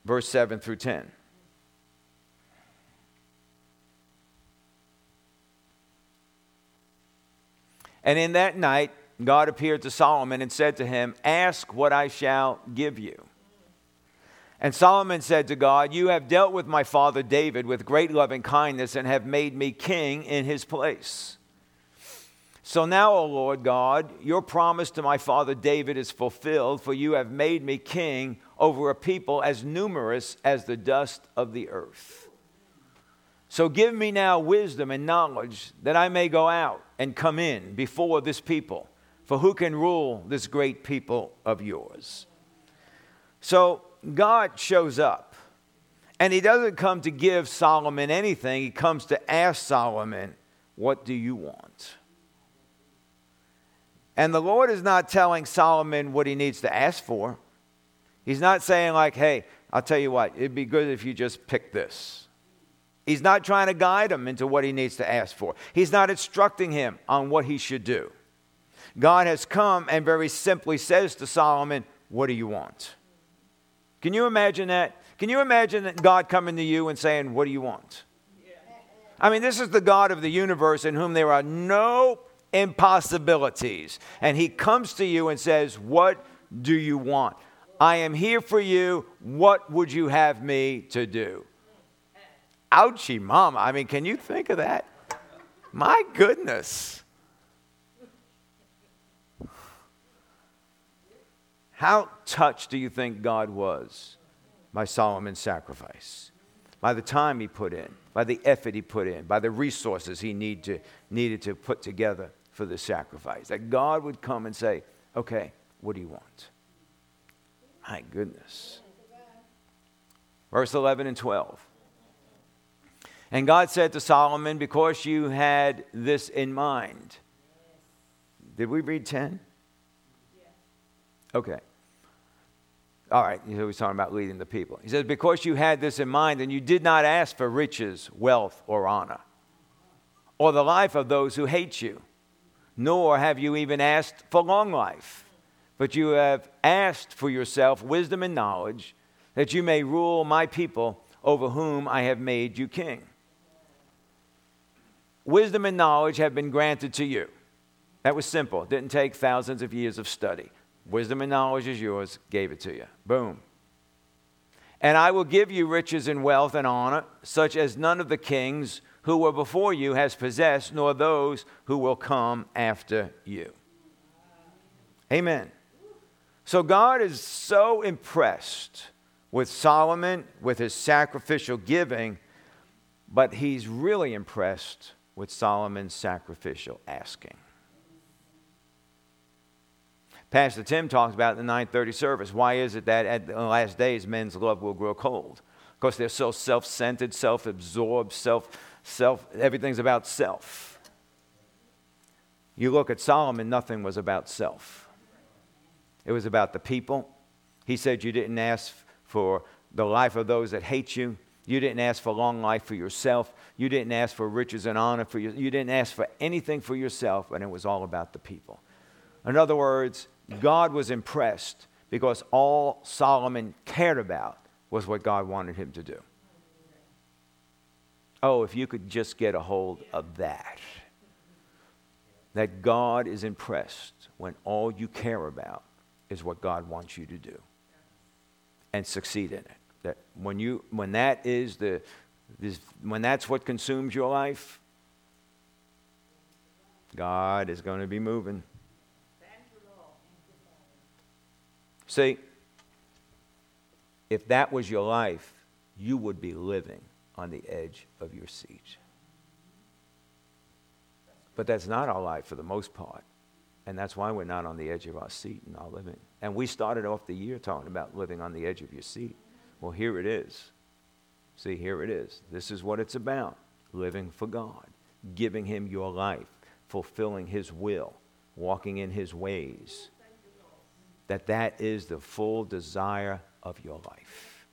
verse 7 through 10. And in that night, God appeared to Solomon and said to him, Ask what I shall give you. And Solomon said to God, You have dealt with my father David with great loving kindness and have made me king in his place. So now, O Lord God, your promise to my father David is fulfilled, for you have made me king over a people as numerous as the dust of the earth. So give me now wisdom and knowledge that I may go out and come in before this people, for who can rule this great people of yours? So God shows up, and he doesn't come to give Solomon anything, he comes to ask Solomon, What do you want? And the Lord is not telling Solomon what he needs to ask for. He's not saying, like, hey, I'll tell you what, it'd be good if you just pick this. He's not trying to guide him into what he needs to ask for. He's not instructing him on what he should do. God has come and very simply says to Solomon, What do you want? Can you imagine that? Can you imagine that God coming to you and saying, What do you want? I mean, this is the God of the universe in whom there are no impossibilities. And he comes to you and says, What do you want? I am here for you. What would you have me to do? Ouchie, mama. I mean, can you think of that? My goodness. How touched do you think God was by Solomon's sacrifice? By the time he put in, by the effort he put in, by the resources he need to, needed to put together for the sacrifice. That God would come and say, Okay, what do you want? My goodness. Verse 11 and 12. And God said to Solomon, Because you had this in mind. Did we read 10? Okay. All right, he was talking about leading the people. He says, Because you had this in mind, and you did not ask for riches, wealth, or honor, or the life of those who hate you nor have you even asked for long life, but you have asked for yourself wisdom and knowledge, that you may rule my people over whom I have made you king. Wisdom and knowledge have been granted to you. That was simple. Didn't take thousands of years of study. Wisdom and knowledge is yours, gave it to you. Boom. And I will give you riches and wealth and honor, such as none of the kings who were before you has possessed, nor those who will come after you. Amen. So God is so impressed with Solomon, with his sacrificial giving, but he's really impressed with Solomon's sacrificial asking. Pastor Tim talks about the 930 service. Why is it that at the last days men's love will grow cold? Because they're so self centered, self absorbed, self Self, everything's about self. You look at Solomon, nothing was about self. It was about the people. He said, You didn't ask for the life of those that hate you. You didn't ask for long life for yourself. You didn't ask for riches and honor for you. You didn't ask for anything for yourself, and it was all about the people. In other words, God was impressed because all Solomon cared about was what God wanted him to do. Oh, if you could just get a hold of that. That God is impressed when all you care about is what God wants you to do and succeed in it. That when, you, when that is the, this, when that's what consumes your life, God is going to be moving. See, if that was your life, you would be living on the edge of your seat. But that's not our life for the most part. And that's why we're not on the edge of our seat in our living. And we started off the year talking about living on the edge of your seat. Well, here it is. See, here it is. This is what it's about living for God, giving Him your life, fulfilling His will, walking in His ways. That that is the full desire of your life.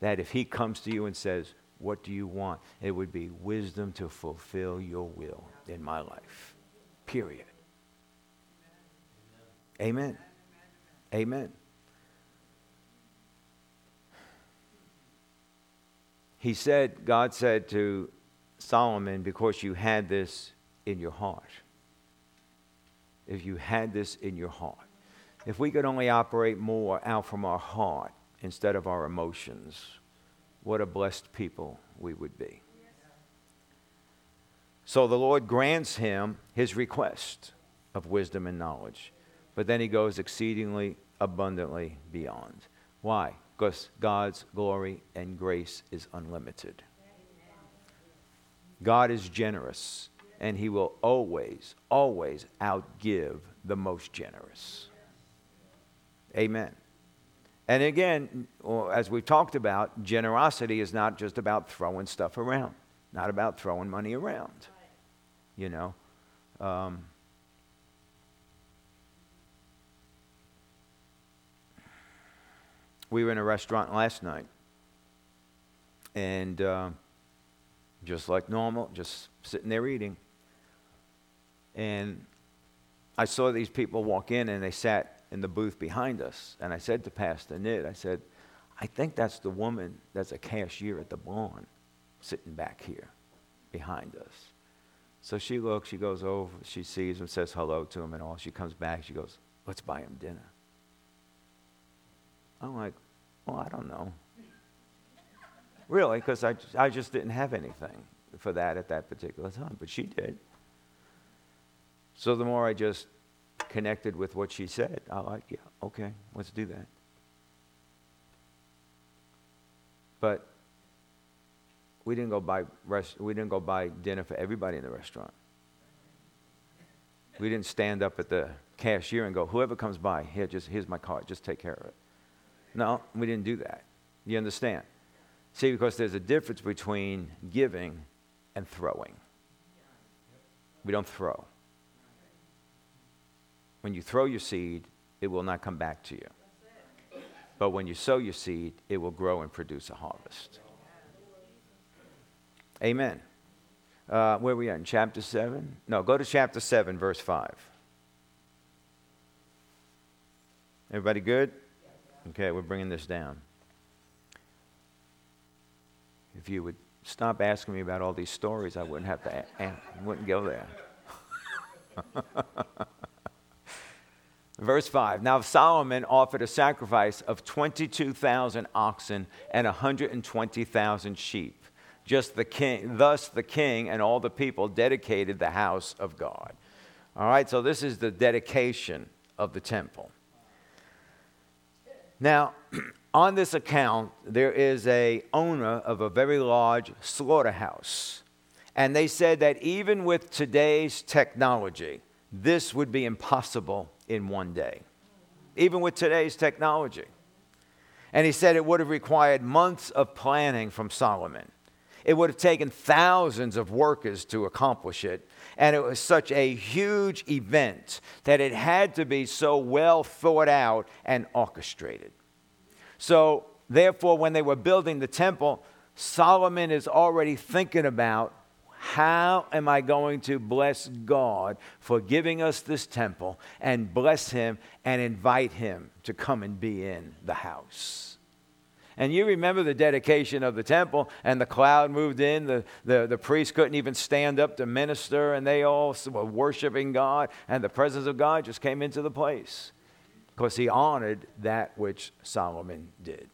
That if He comes to you and says, what do you want? It would be wisdom to fulfill your will in my life. Period. Amen. Amen. He said, God said to Solomon, because you had this in your heart. If you had this in your heart. If we could only operate more out from our heart instead of our emotions, what a blessed people we would be. So the Lord grants him his request of wisdom and knowledge. But then he goes exceedingly abundantly beyond. Why? Because God's glory and grace is unlimited. God is generous, and he will always, always outgive the most generous. Amen. And again, as we've talked about, generosity is not just about throwing stuff around, not about throwing money around. You know, um, we were in a restaurant last night, and uh, just like normal, just sitting there eating. And I saw these people walk in, and they sat in the booth behind us. And I said to Pastor Nid, I said, I think that's the woman that's a cashier at the barn sitting back here behind us. So she looks, she goes over, she sees him, says hello to him and all. She comes back, she goes, Let's buy him dinner. I'm like, Well, I don't know. really, because I, I just didn't have anything for that at that particular time, but she did. So the more I just connected with what she said, I like, yeah, okay, let's do that. But we didn't go buy rest, we didn't go buy dinner for everybody in the restaurant. We didn't stand up at the cashier and go, whoever comes by, here, just here's my card, just take care of it. No, we didn't do that. You understand? See, because there's a difference between giving and throwing. We don't throw. When you throw your seed, it will not come back to you. But when you sow your seed, it will grow and produce a harvest. Amen. Uh, where are we at? In chapter 7? No, go to chapter 7, verse 5. Everybody good? Okay, we're bringing this down. If you would stop asking me about all these stories, I wouldn't have to, a- wouldn't go there. [LAUGHS] Verse 5 Now Solomon offered a sacrifice of 22,000 oxen and 120,000 sheep. Just the king, thus the king and all the people dedicated the house of God. All right, so this is the dedication of the temple. Now, [CLEARS THROAT] on this account, there is a owner of a very large slaughterhouse. And they said that even with today's technology, this would be impossible in one day. Even with today's technology. And he said it would have required months of planning from Solomon. It would have taken thousands of workers to accomplish it. And it was such a huge event that it had to be so well thought out and orchestrated. So, therefore, when they were building the temple, Solomon is already thinking about how am I going to bless God for giving us this temple and bless him and invite him to come and be in the house? And you remember the dedication of the temple, and the cloud moved in. The, the, the priest couldn't even stand up to minister, and they all were worshiping God, and the presence of God just came into the place because he honored that which Solomon did.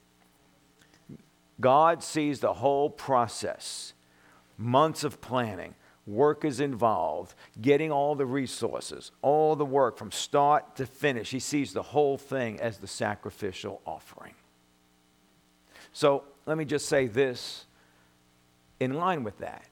God sees the whole process, months of planning, work is involved, getting all the resources, all the work from start to finish. He sees the whole thing as the sacrificial offering. So let me just say this in line with that.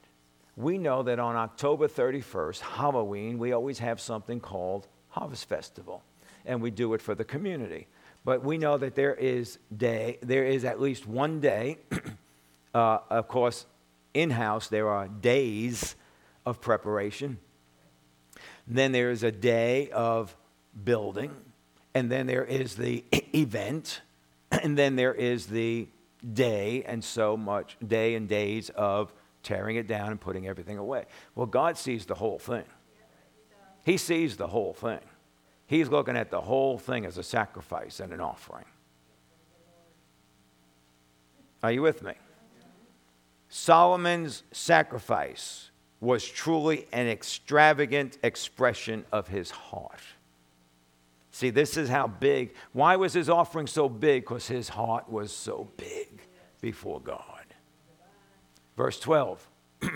We know that on October 31st, Halloween, we always have something called Harvest Festival, and we do it for the community. But we know that there is day, there is at least one day. [CLEARS THROAT] uh, of course, in house there are days of preparation. Then there is a day of building, and then there is the [CLEARS THROAT] event, [CLEARS THROAT] and then there is the day and so much, day and days of tearing it down and putting everything away. Well, God sees the whole thing. He sees the whole thing. He's looking at the whole thing as a sacrifice and an offering. Are you with me? Solomon's sacrifice was truly an extravagant expression of his heart. See, this is how big. Why was his offering so big? Because his heart was so big before God. Verse 12. [CLEARS THROAT]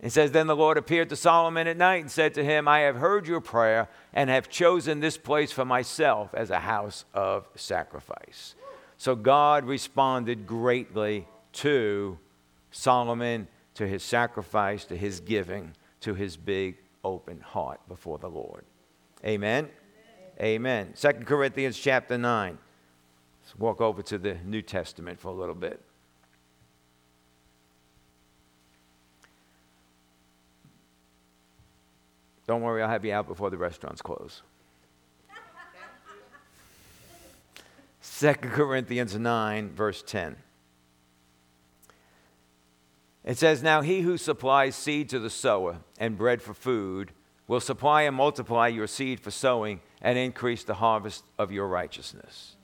It says, Then the Lord appeared to Solomon at night and said to him, I have heard your prayer and have chosen this place for myself as a house of sacrifice. So God responded greatly to Solomon, to his sacrifice, to his giving to his big open heart before the Lord. Amen. Amen. Second Corinthians chapter 9. Let's walk over to the New Testament for a little bit. Don't worry, I'll have you out before the restaurants close. 2 Corinthians 9, verse 10. It says, Now he who supplies seed to the sower and bread for food will supply and multiply your seed for sowing and increase the harvest of your righteousness.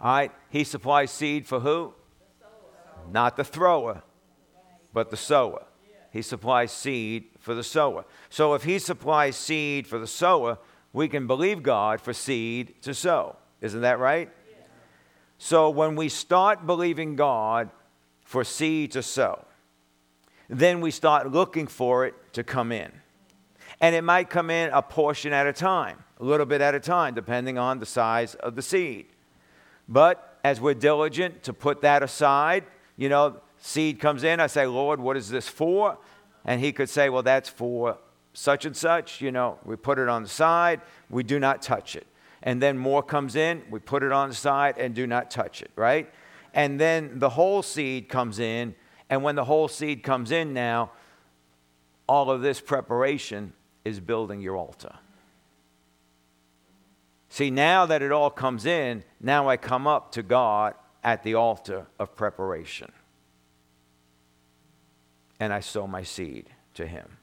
All right, he supplies seed for who? The Not the thrower, but the sower. He supplies seed for the sower. So if he supplies seed for the sower, we can believe God for seed to sow. Isn't that right? So when we start believing God for seed to sow, then we start looking for it to come in. And it might come in a portion at a time, a little bit at a time, depending on the size of the seed. But as we're diligent to put that aside, you know, seed comes in, I say, Lord, what is this for? And he could say, well, that's for such and such. You know, we put it on the side, we do not touch it. And then more comes in, we put it on the side and do not touch it, right? And then the whole seed comes in. And when the whole seed comes in now, all of this preparation is building your altar. See, now that it all comes in, now I come up to God at the altar of preparation. And I sow my seed to Him.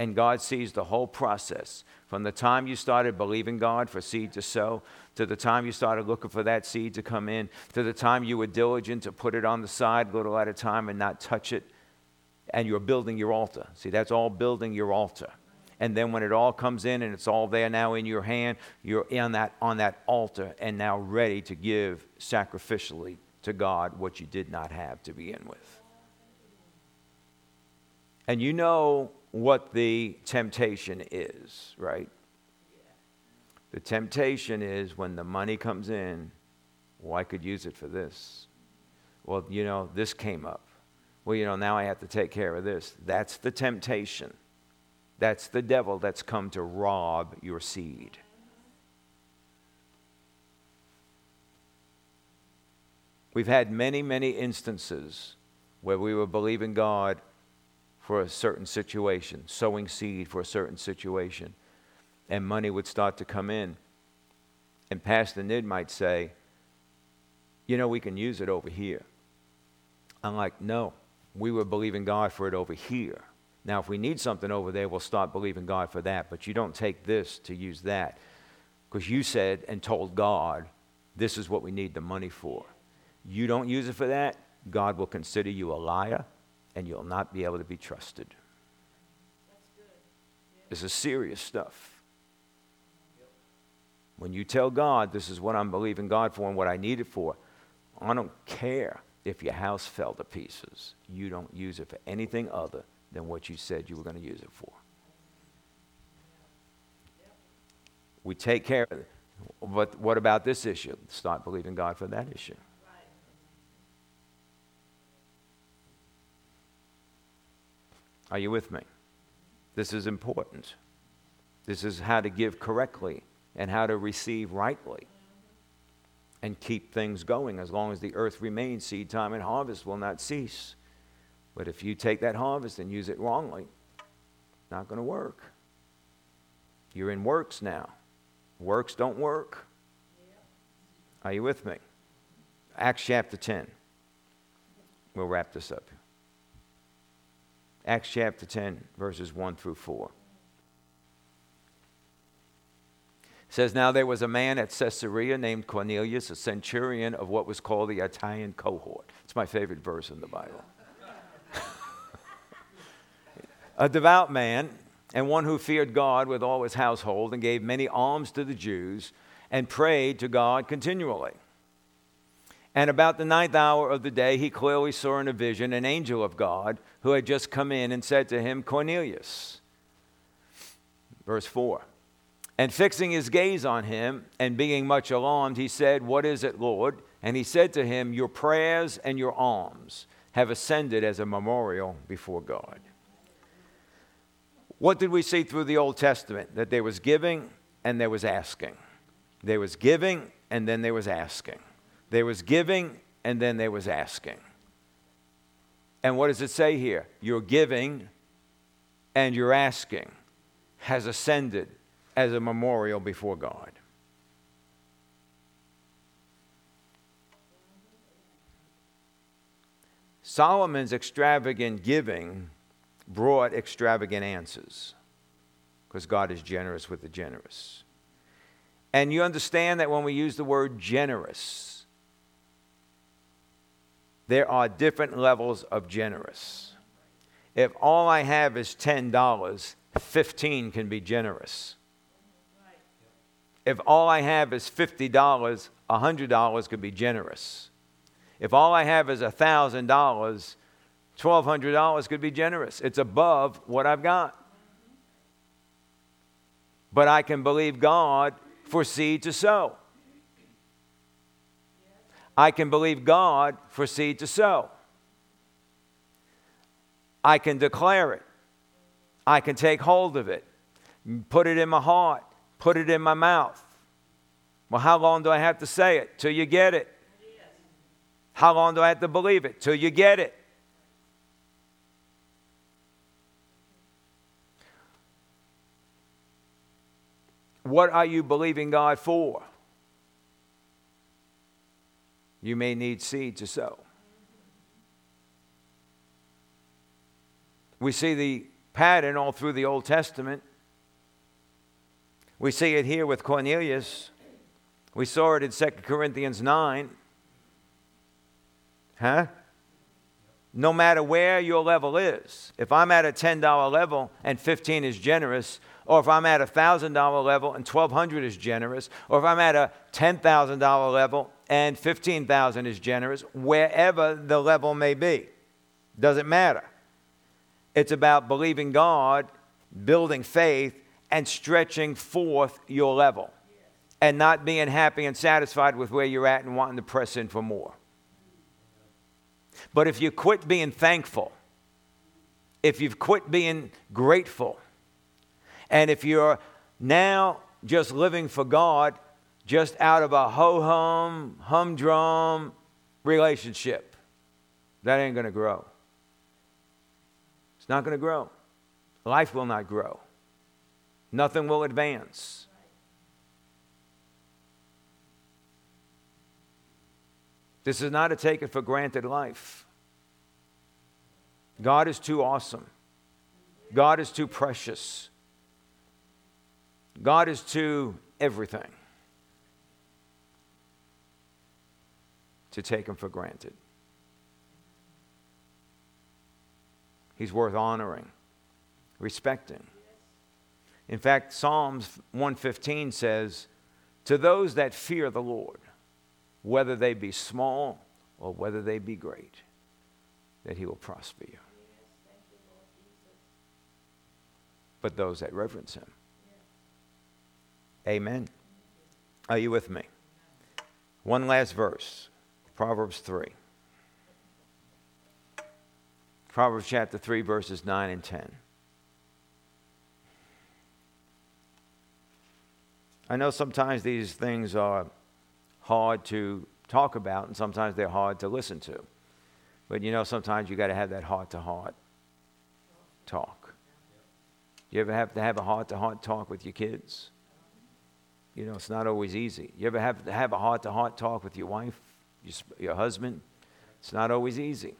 And God sees the whole process from the time you started believing God for seed to sow, to the time you started looking for that seed to come in, to the time you were diligent to put it on the side little at a time and not touch it, and you're building your altar. See, that's all building your altar and then when it all comes in and it's all there now in your hand, you're on that, on that altar and now ready to give sacrificially to God what you did not have to begin with. And you know what the temptation is, right? The temptation is when the money comes in, well, I could use it for this. Well, you know, this came up. Well, you know, now I have to take care of this. That's the temptation. That's the devil that's come to rob your seed. We've had many, many instances where we were believing God for a certain situation, sowing seed for a certain situation, and money would start to come in. And Pastor Nid might say, You know, we can use it over here. I'm like, No, we were believing God for it over here. Now, if we need something over there, we'll start believing God for that. But you don't take this to use that because you said and told God, this is what we need the money for. You don't use it for that, God will consider you a liar and you'll not be able to be trusted. This is serious stuff. When you tell God, this is what I'm believing God for and what I need it for, I don't care if your house fell to pieces. You don't use it for anything other than what you said you were going to use it for. We take care of it. But what about this issue? Start believing God for that issue. Are you with me? This is important. This is how to give correctly and how to receive rightly and keep things going. As long as the earth remains, seed time and harvest will not cease. But if you take that harvest and use it wrongly, not going to work. You're in works now. Works don't work. Are you with me? Acts chapter 10. We'll wrap this up. Acts chapter 10, verses 1 through 4. It says, Now there was a man at Caesarea named Cornelius, a centurion of what was called the Italian cohort. It's my favorite verse in the Bible [LAUGHS] a devout man and one who feared God with all his household and gave many alms to the Jews and prayed to God continually. And about the ninth hour of the day, he clearly saw in a vision an angel of God who had just come in and said to him, Cornelius. Verse 4. And fixing his gaze on him and being much alarmed, he said, What is it, Lord? And he said to him, Your prayers and your alms have ascended as a memorial before God. What did we see through the Old Testament? That there was giving and there was asking. There was giving and then there was asking. There was giving and then there was asking. And what does it say here? Your giving and your asking has ascended as a memorial before God. Solomon's extravagant giving brought extravagant answers because God is generous with the generous. And you understand that when we use the word generous, there are different levels of generous. If all I have is $10, 15 can be generous. If all I have is $50, $100 could be generous. If all I have is $1,000, $1,200 could be generous. It's above what I've got. But I can believe God for seed to sow. I can believe God for seed to sow. I can declare it. I can take hold of it, put it in my heart, put it in my mouth. Well, how long do I have to say it? Till you get it. How long do I have to believe it? Till you get it. What are you believing God for? You may need seed to sow. We see the pattern all through the Old Testament. We see it here with Cornelius. We saw it in 2 Corinthians 9. Huh? No matter where your level is, if I'm at a $10 level and 15 is generous, or if I'm at a $1,000 level and 1200 is generous, or if I'm at a $10,000 level and 15,000 is generous, wherever the level may be, doesn't matter. It's about believing God, building faith, and stretching forth your level and not being happy and satisfied with where you're at and wanting to press in for more. But if you quit being thankful, if you've quit being grateful, and if you're now just living for God just out of a ho hum, humdrum relationship, that ain't going to grow. It's not going to grow. Life will not grow. Nothing will advance. This is not a take it for granted life. God is too awesome. God is too precious. God is too everything to take him for granted. He's worth honoring, respecting. In fact, Psalms 115 says, To those that fear the Lord, whether they be small or whether they be great, that he will prosper you. But those that reverence him. Amen. Are you with me? One last verse Proverbs 3. Proverbs chapter 3, verses 9 and 10. I know sometimes these things are hard to talk about, and sometimes they're hard to listen to. But you know, sometimes you got to have that heart to heart talk. You ever have to have a heart to heart talk with your kids? You know, it's not always easy. You ever have to have a heart to heart talk with your wife, your, husband? It's not always easy.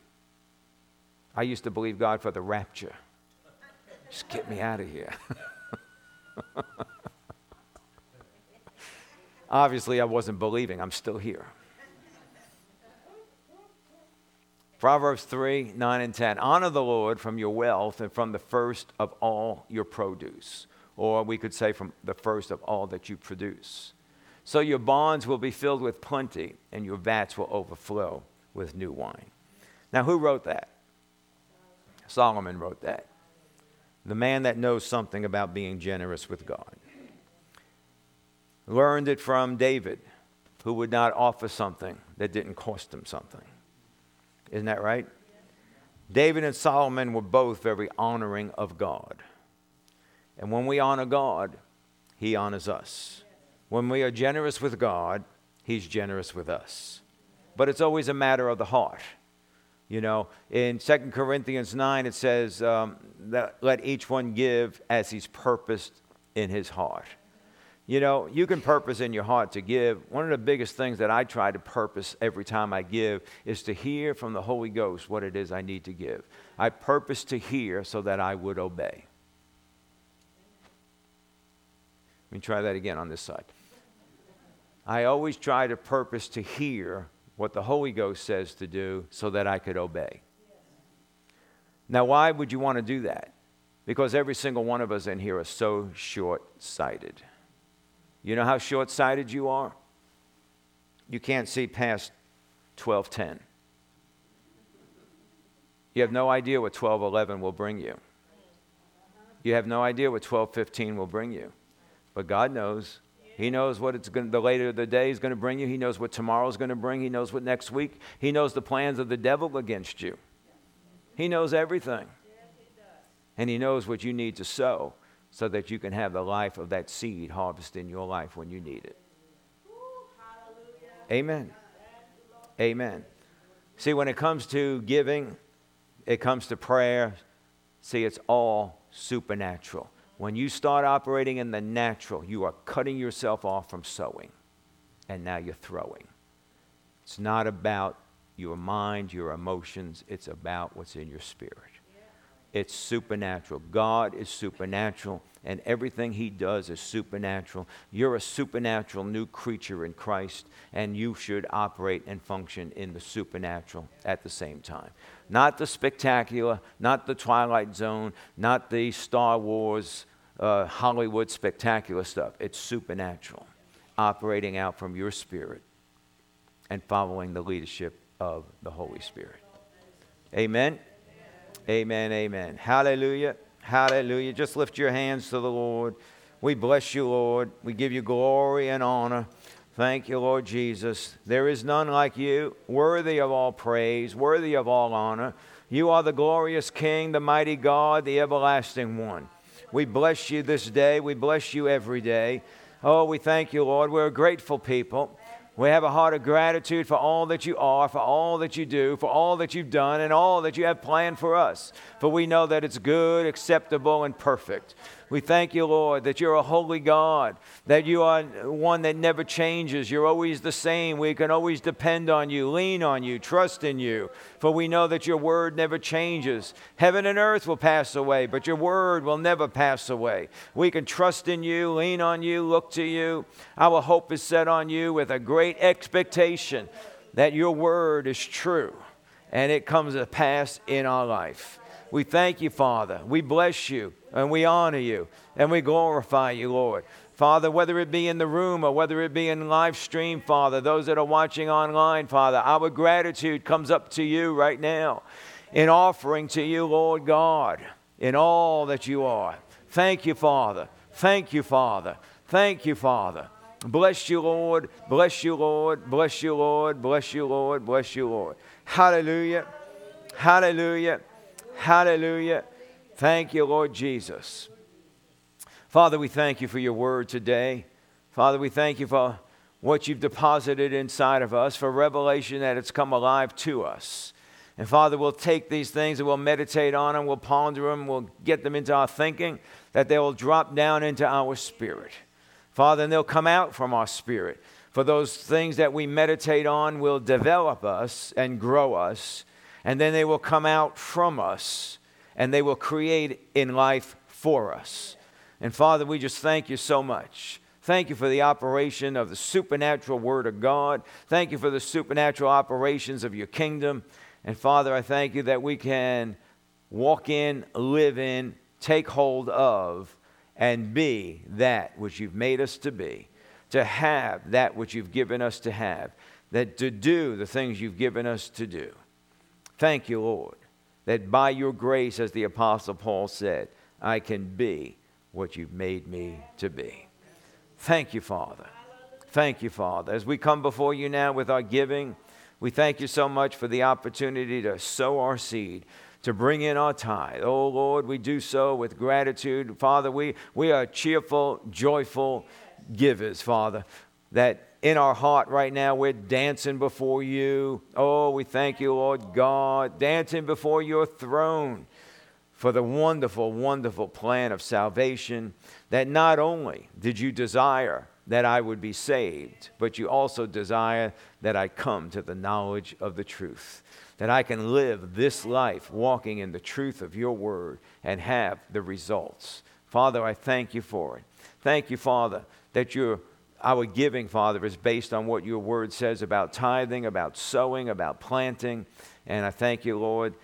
I used to believe God for the rapture. Just get me out of here. [LAUGHS] Obviously, I wasn't believing. I'm still here. Proverbs 3 9 and 10. Honor the Lord from your wealth and from the first of all your produce. Or we could say from the first of all that you produce. So your barns will be filled with plenty, and your vats will overflow with new wine. Now, who wrote that? Solomon wrote that. The man that knows something about being generous with God. Learned it from David, who would not offer something that didn't cost him something. Isn't that right? David and Solomon were both very honoring of God. And when we honor God, He honors us. When we are generous with God, He's generous with us. But it's always a matter of the heart. You know, in 2 Corinthians 9, it says um, that let each one give as he's purposed in his heart. You know, you can purpose in your heart to give. One of the biggest things that I try to purpose every time I give is to hear from the Holy Ghost what it is I need to give. I purpose to hear so that I would obey. Let me try that again on this side. I always try to purpose to hear what the Holy Ghost says to do so that I could obey. Now, why would you want to do that? Because every single one of us in here are so short sighted. You know how short sighted you are? You can't see past 1210. You have no idea what 1211 will bring you. You have no idea what 1215 will bring you. But God knows. He knows what it's going to, the later of the day is going to bring you. He knows what tomorrow is going to bring. He knows what next week. He knows the plans of the devil against you. He knows everything. And he knows what you need to sow so that you can have the life of that seed harvest in your life when you need it. Amen. Amen. See, when it comes to giving, it comes to prayer, see, it's all supernatural. When you start operating in the natural, you are cutting yourself off from sowing, and now you're throwing. It's not about your mind, your emotions, it's about what's in your spirit. It's supernatural. God is supernatural, and everything He does is supernatural. You're a supernatural new creature in Christ, and you should operate and function in the supernatural at the same time. Not the spectacular, not the Twilight Zone, not the Star Wars, uh, Hollywood spectacular stuff. It's supernatural, operating out from your spirit and following the leadership of the Holy Spirit. Amen. Amen. Amen. Hallelujah. Hallelujah. Just lift your hands to the Lord. We bless you, Lord. We give you glory and honor. Thank you, Lord Jesus. There is none like you, worthy of all praise, worthy of all honor. You are the glorious King, the mighty God, the everlasting one. We bless you this day. We bless you every day. Oh, we thank you, Lord. We're a grateful people. We have a heart of gratitude for all that you are, for all that you do, for all that you've done, and all that you have planned for us. For we know that it's good, acceptable, and perfect. We thank you, Lord, that you're a holy God, that you are one that never changes. You're always the same. We can always depend on you, lean on you, trust in you, for we know that your word never changes. Heaven and earth will pass away, but your word will never pass away. We can trust in you, lean on you, look to you. Our hope is set on you with a great expectation that your word is true and it comes to pass in our life. We thank you, Father. We bless you and we honor you and we glorify you, Lord. Father, whether it be in the room or whether it be in live stream, Father, those that are watching online, Father, our gratitude comes up to you right now in offering to you, Lord God, in all that you are. Thank you, Father. Thank you, Father. Thank you, Father. Bless you, Lord. Bless you, Lord. Bless you, Lord. Bless you, Lord. Bless you, Lord. Hallelujah. Hallelujah. Hallelujah. Thank you, Lord Jesus. Father, we thank you for your word today. Father, we thank you for what you've deposited inside of us, for revelation that it's come alive to us. And Father, we'll take these things and we'll meditate on them, we'll ponder them, we'll get them into our thinking, that they will drop down into our spirit. Father, and they'll come out from our spirit. For those things that we meditate on will develop us and grow us and then they will come out from us and they will create in life for us. And Father, we just thank you so much. Thank you for the operation of the supernatural Word of God. Thank you for the supernatural operations of your kingdom. And Father, I thank you that we can walk in, live in, take hold of, and be that which you've made us to be. to have that which you've given us to have, that to do the things you've given us to do. Thank you, Lord, that by your grace, as the Apostle Paul said, I can be what you've made me to be. Thank you, Father. Thank you, Father. As we come before you now with our giving, we thank you so much for the opportunity to sow our seed, to bring in our tithe. Oh, Lord, we do so with gratitude. Father, we, we are cheerful, joyful givers, Father, that in our heart right now we're dancing before you. Oh, we thank you, Lord God, dancing before your throne for the wonderful, wonderful plan of salvation that not only did you desire that I would be saved, but you also desire that I come to the knowledge of the truth, that I can live this life walking in the truth of your word and have the results. Father, I thank you for it. Thank you, Father, that your our giving, Father, is based on what your word says about tithing, about sowing, about planting. And I thank you, Lord,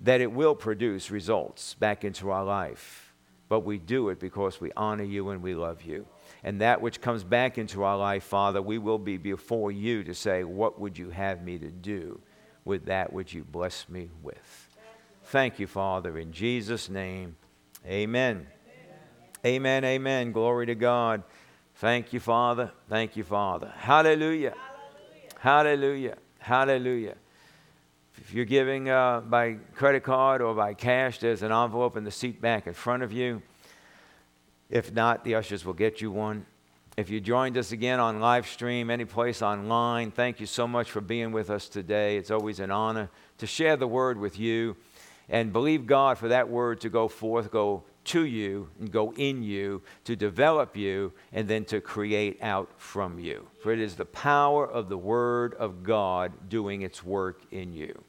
that it will produce results back into our life. But we do it because we honor you and we love you. And that which comes back into our life, Father, we will be before you to say, What would you have me to do with that which you bless me with? Thank you, Father, in Jesus' name. Amen. Amen, amen. Glory to God. Thank you, Father. Thank you, Father. Hallelujah. Hallelujah. Hallelujah. If you're giving uh, by credit card or by cash, there's an envelope in the seat back in front of you. If not, the ushers will get you one. If you joined us again on live stream, any place online, thank you so much for being with us today. It's always an honor to share the word with you and believe God for that word to go forth, go to you and go in you to develop you and then to create out from you. For it is the power of the Word of God doing its work in you.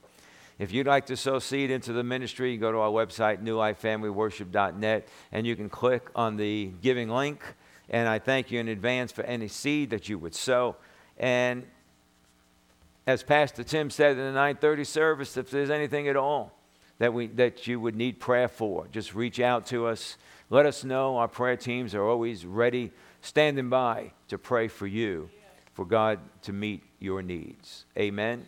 If you'd like to sow seed into the ministry, you go to our website, newlifefamilyworship.net, and you can click on the giving link. And I thank you in advance for any seed that you would sow. And as Pastor Tim said in the 930 service, if there's anything at all, that, we, that you would need prayer for, just reach out to us. Let us know. Our prayer teams are always ready, standing by to pray for you, for God to meet your needs. Amen.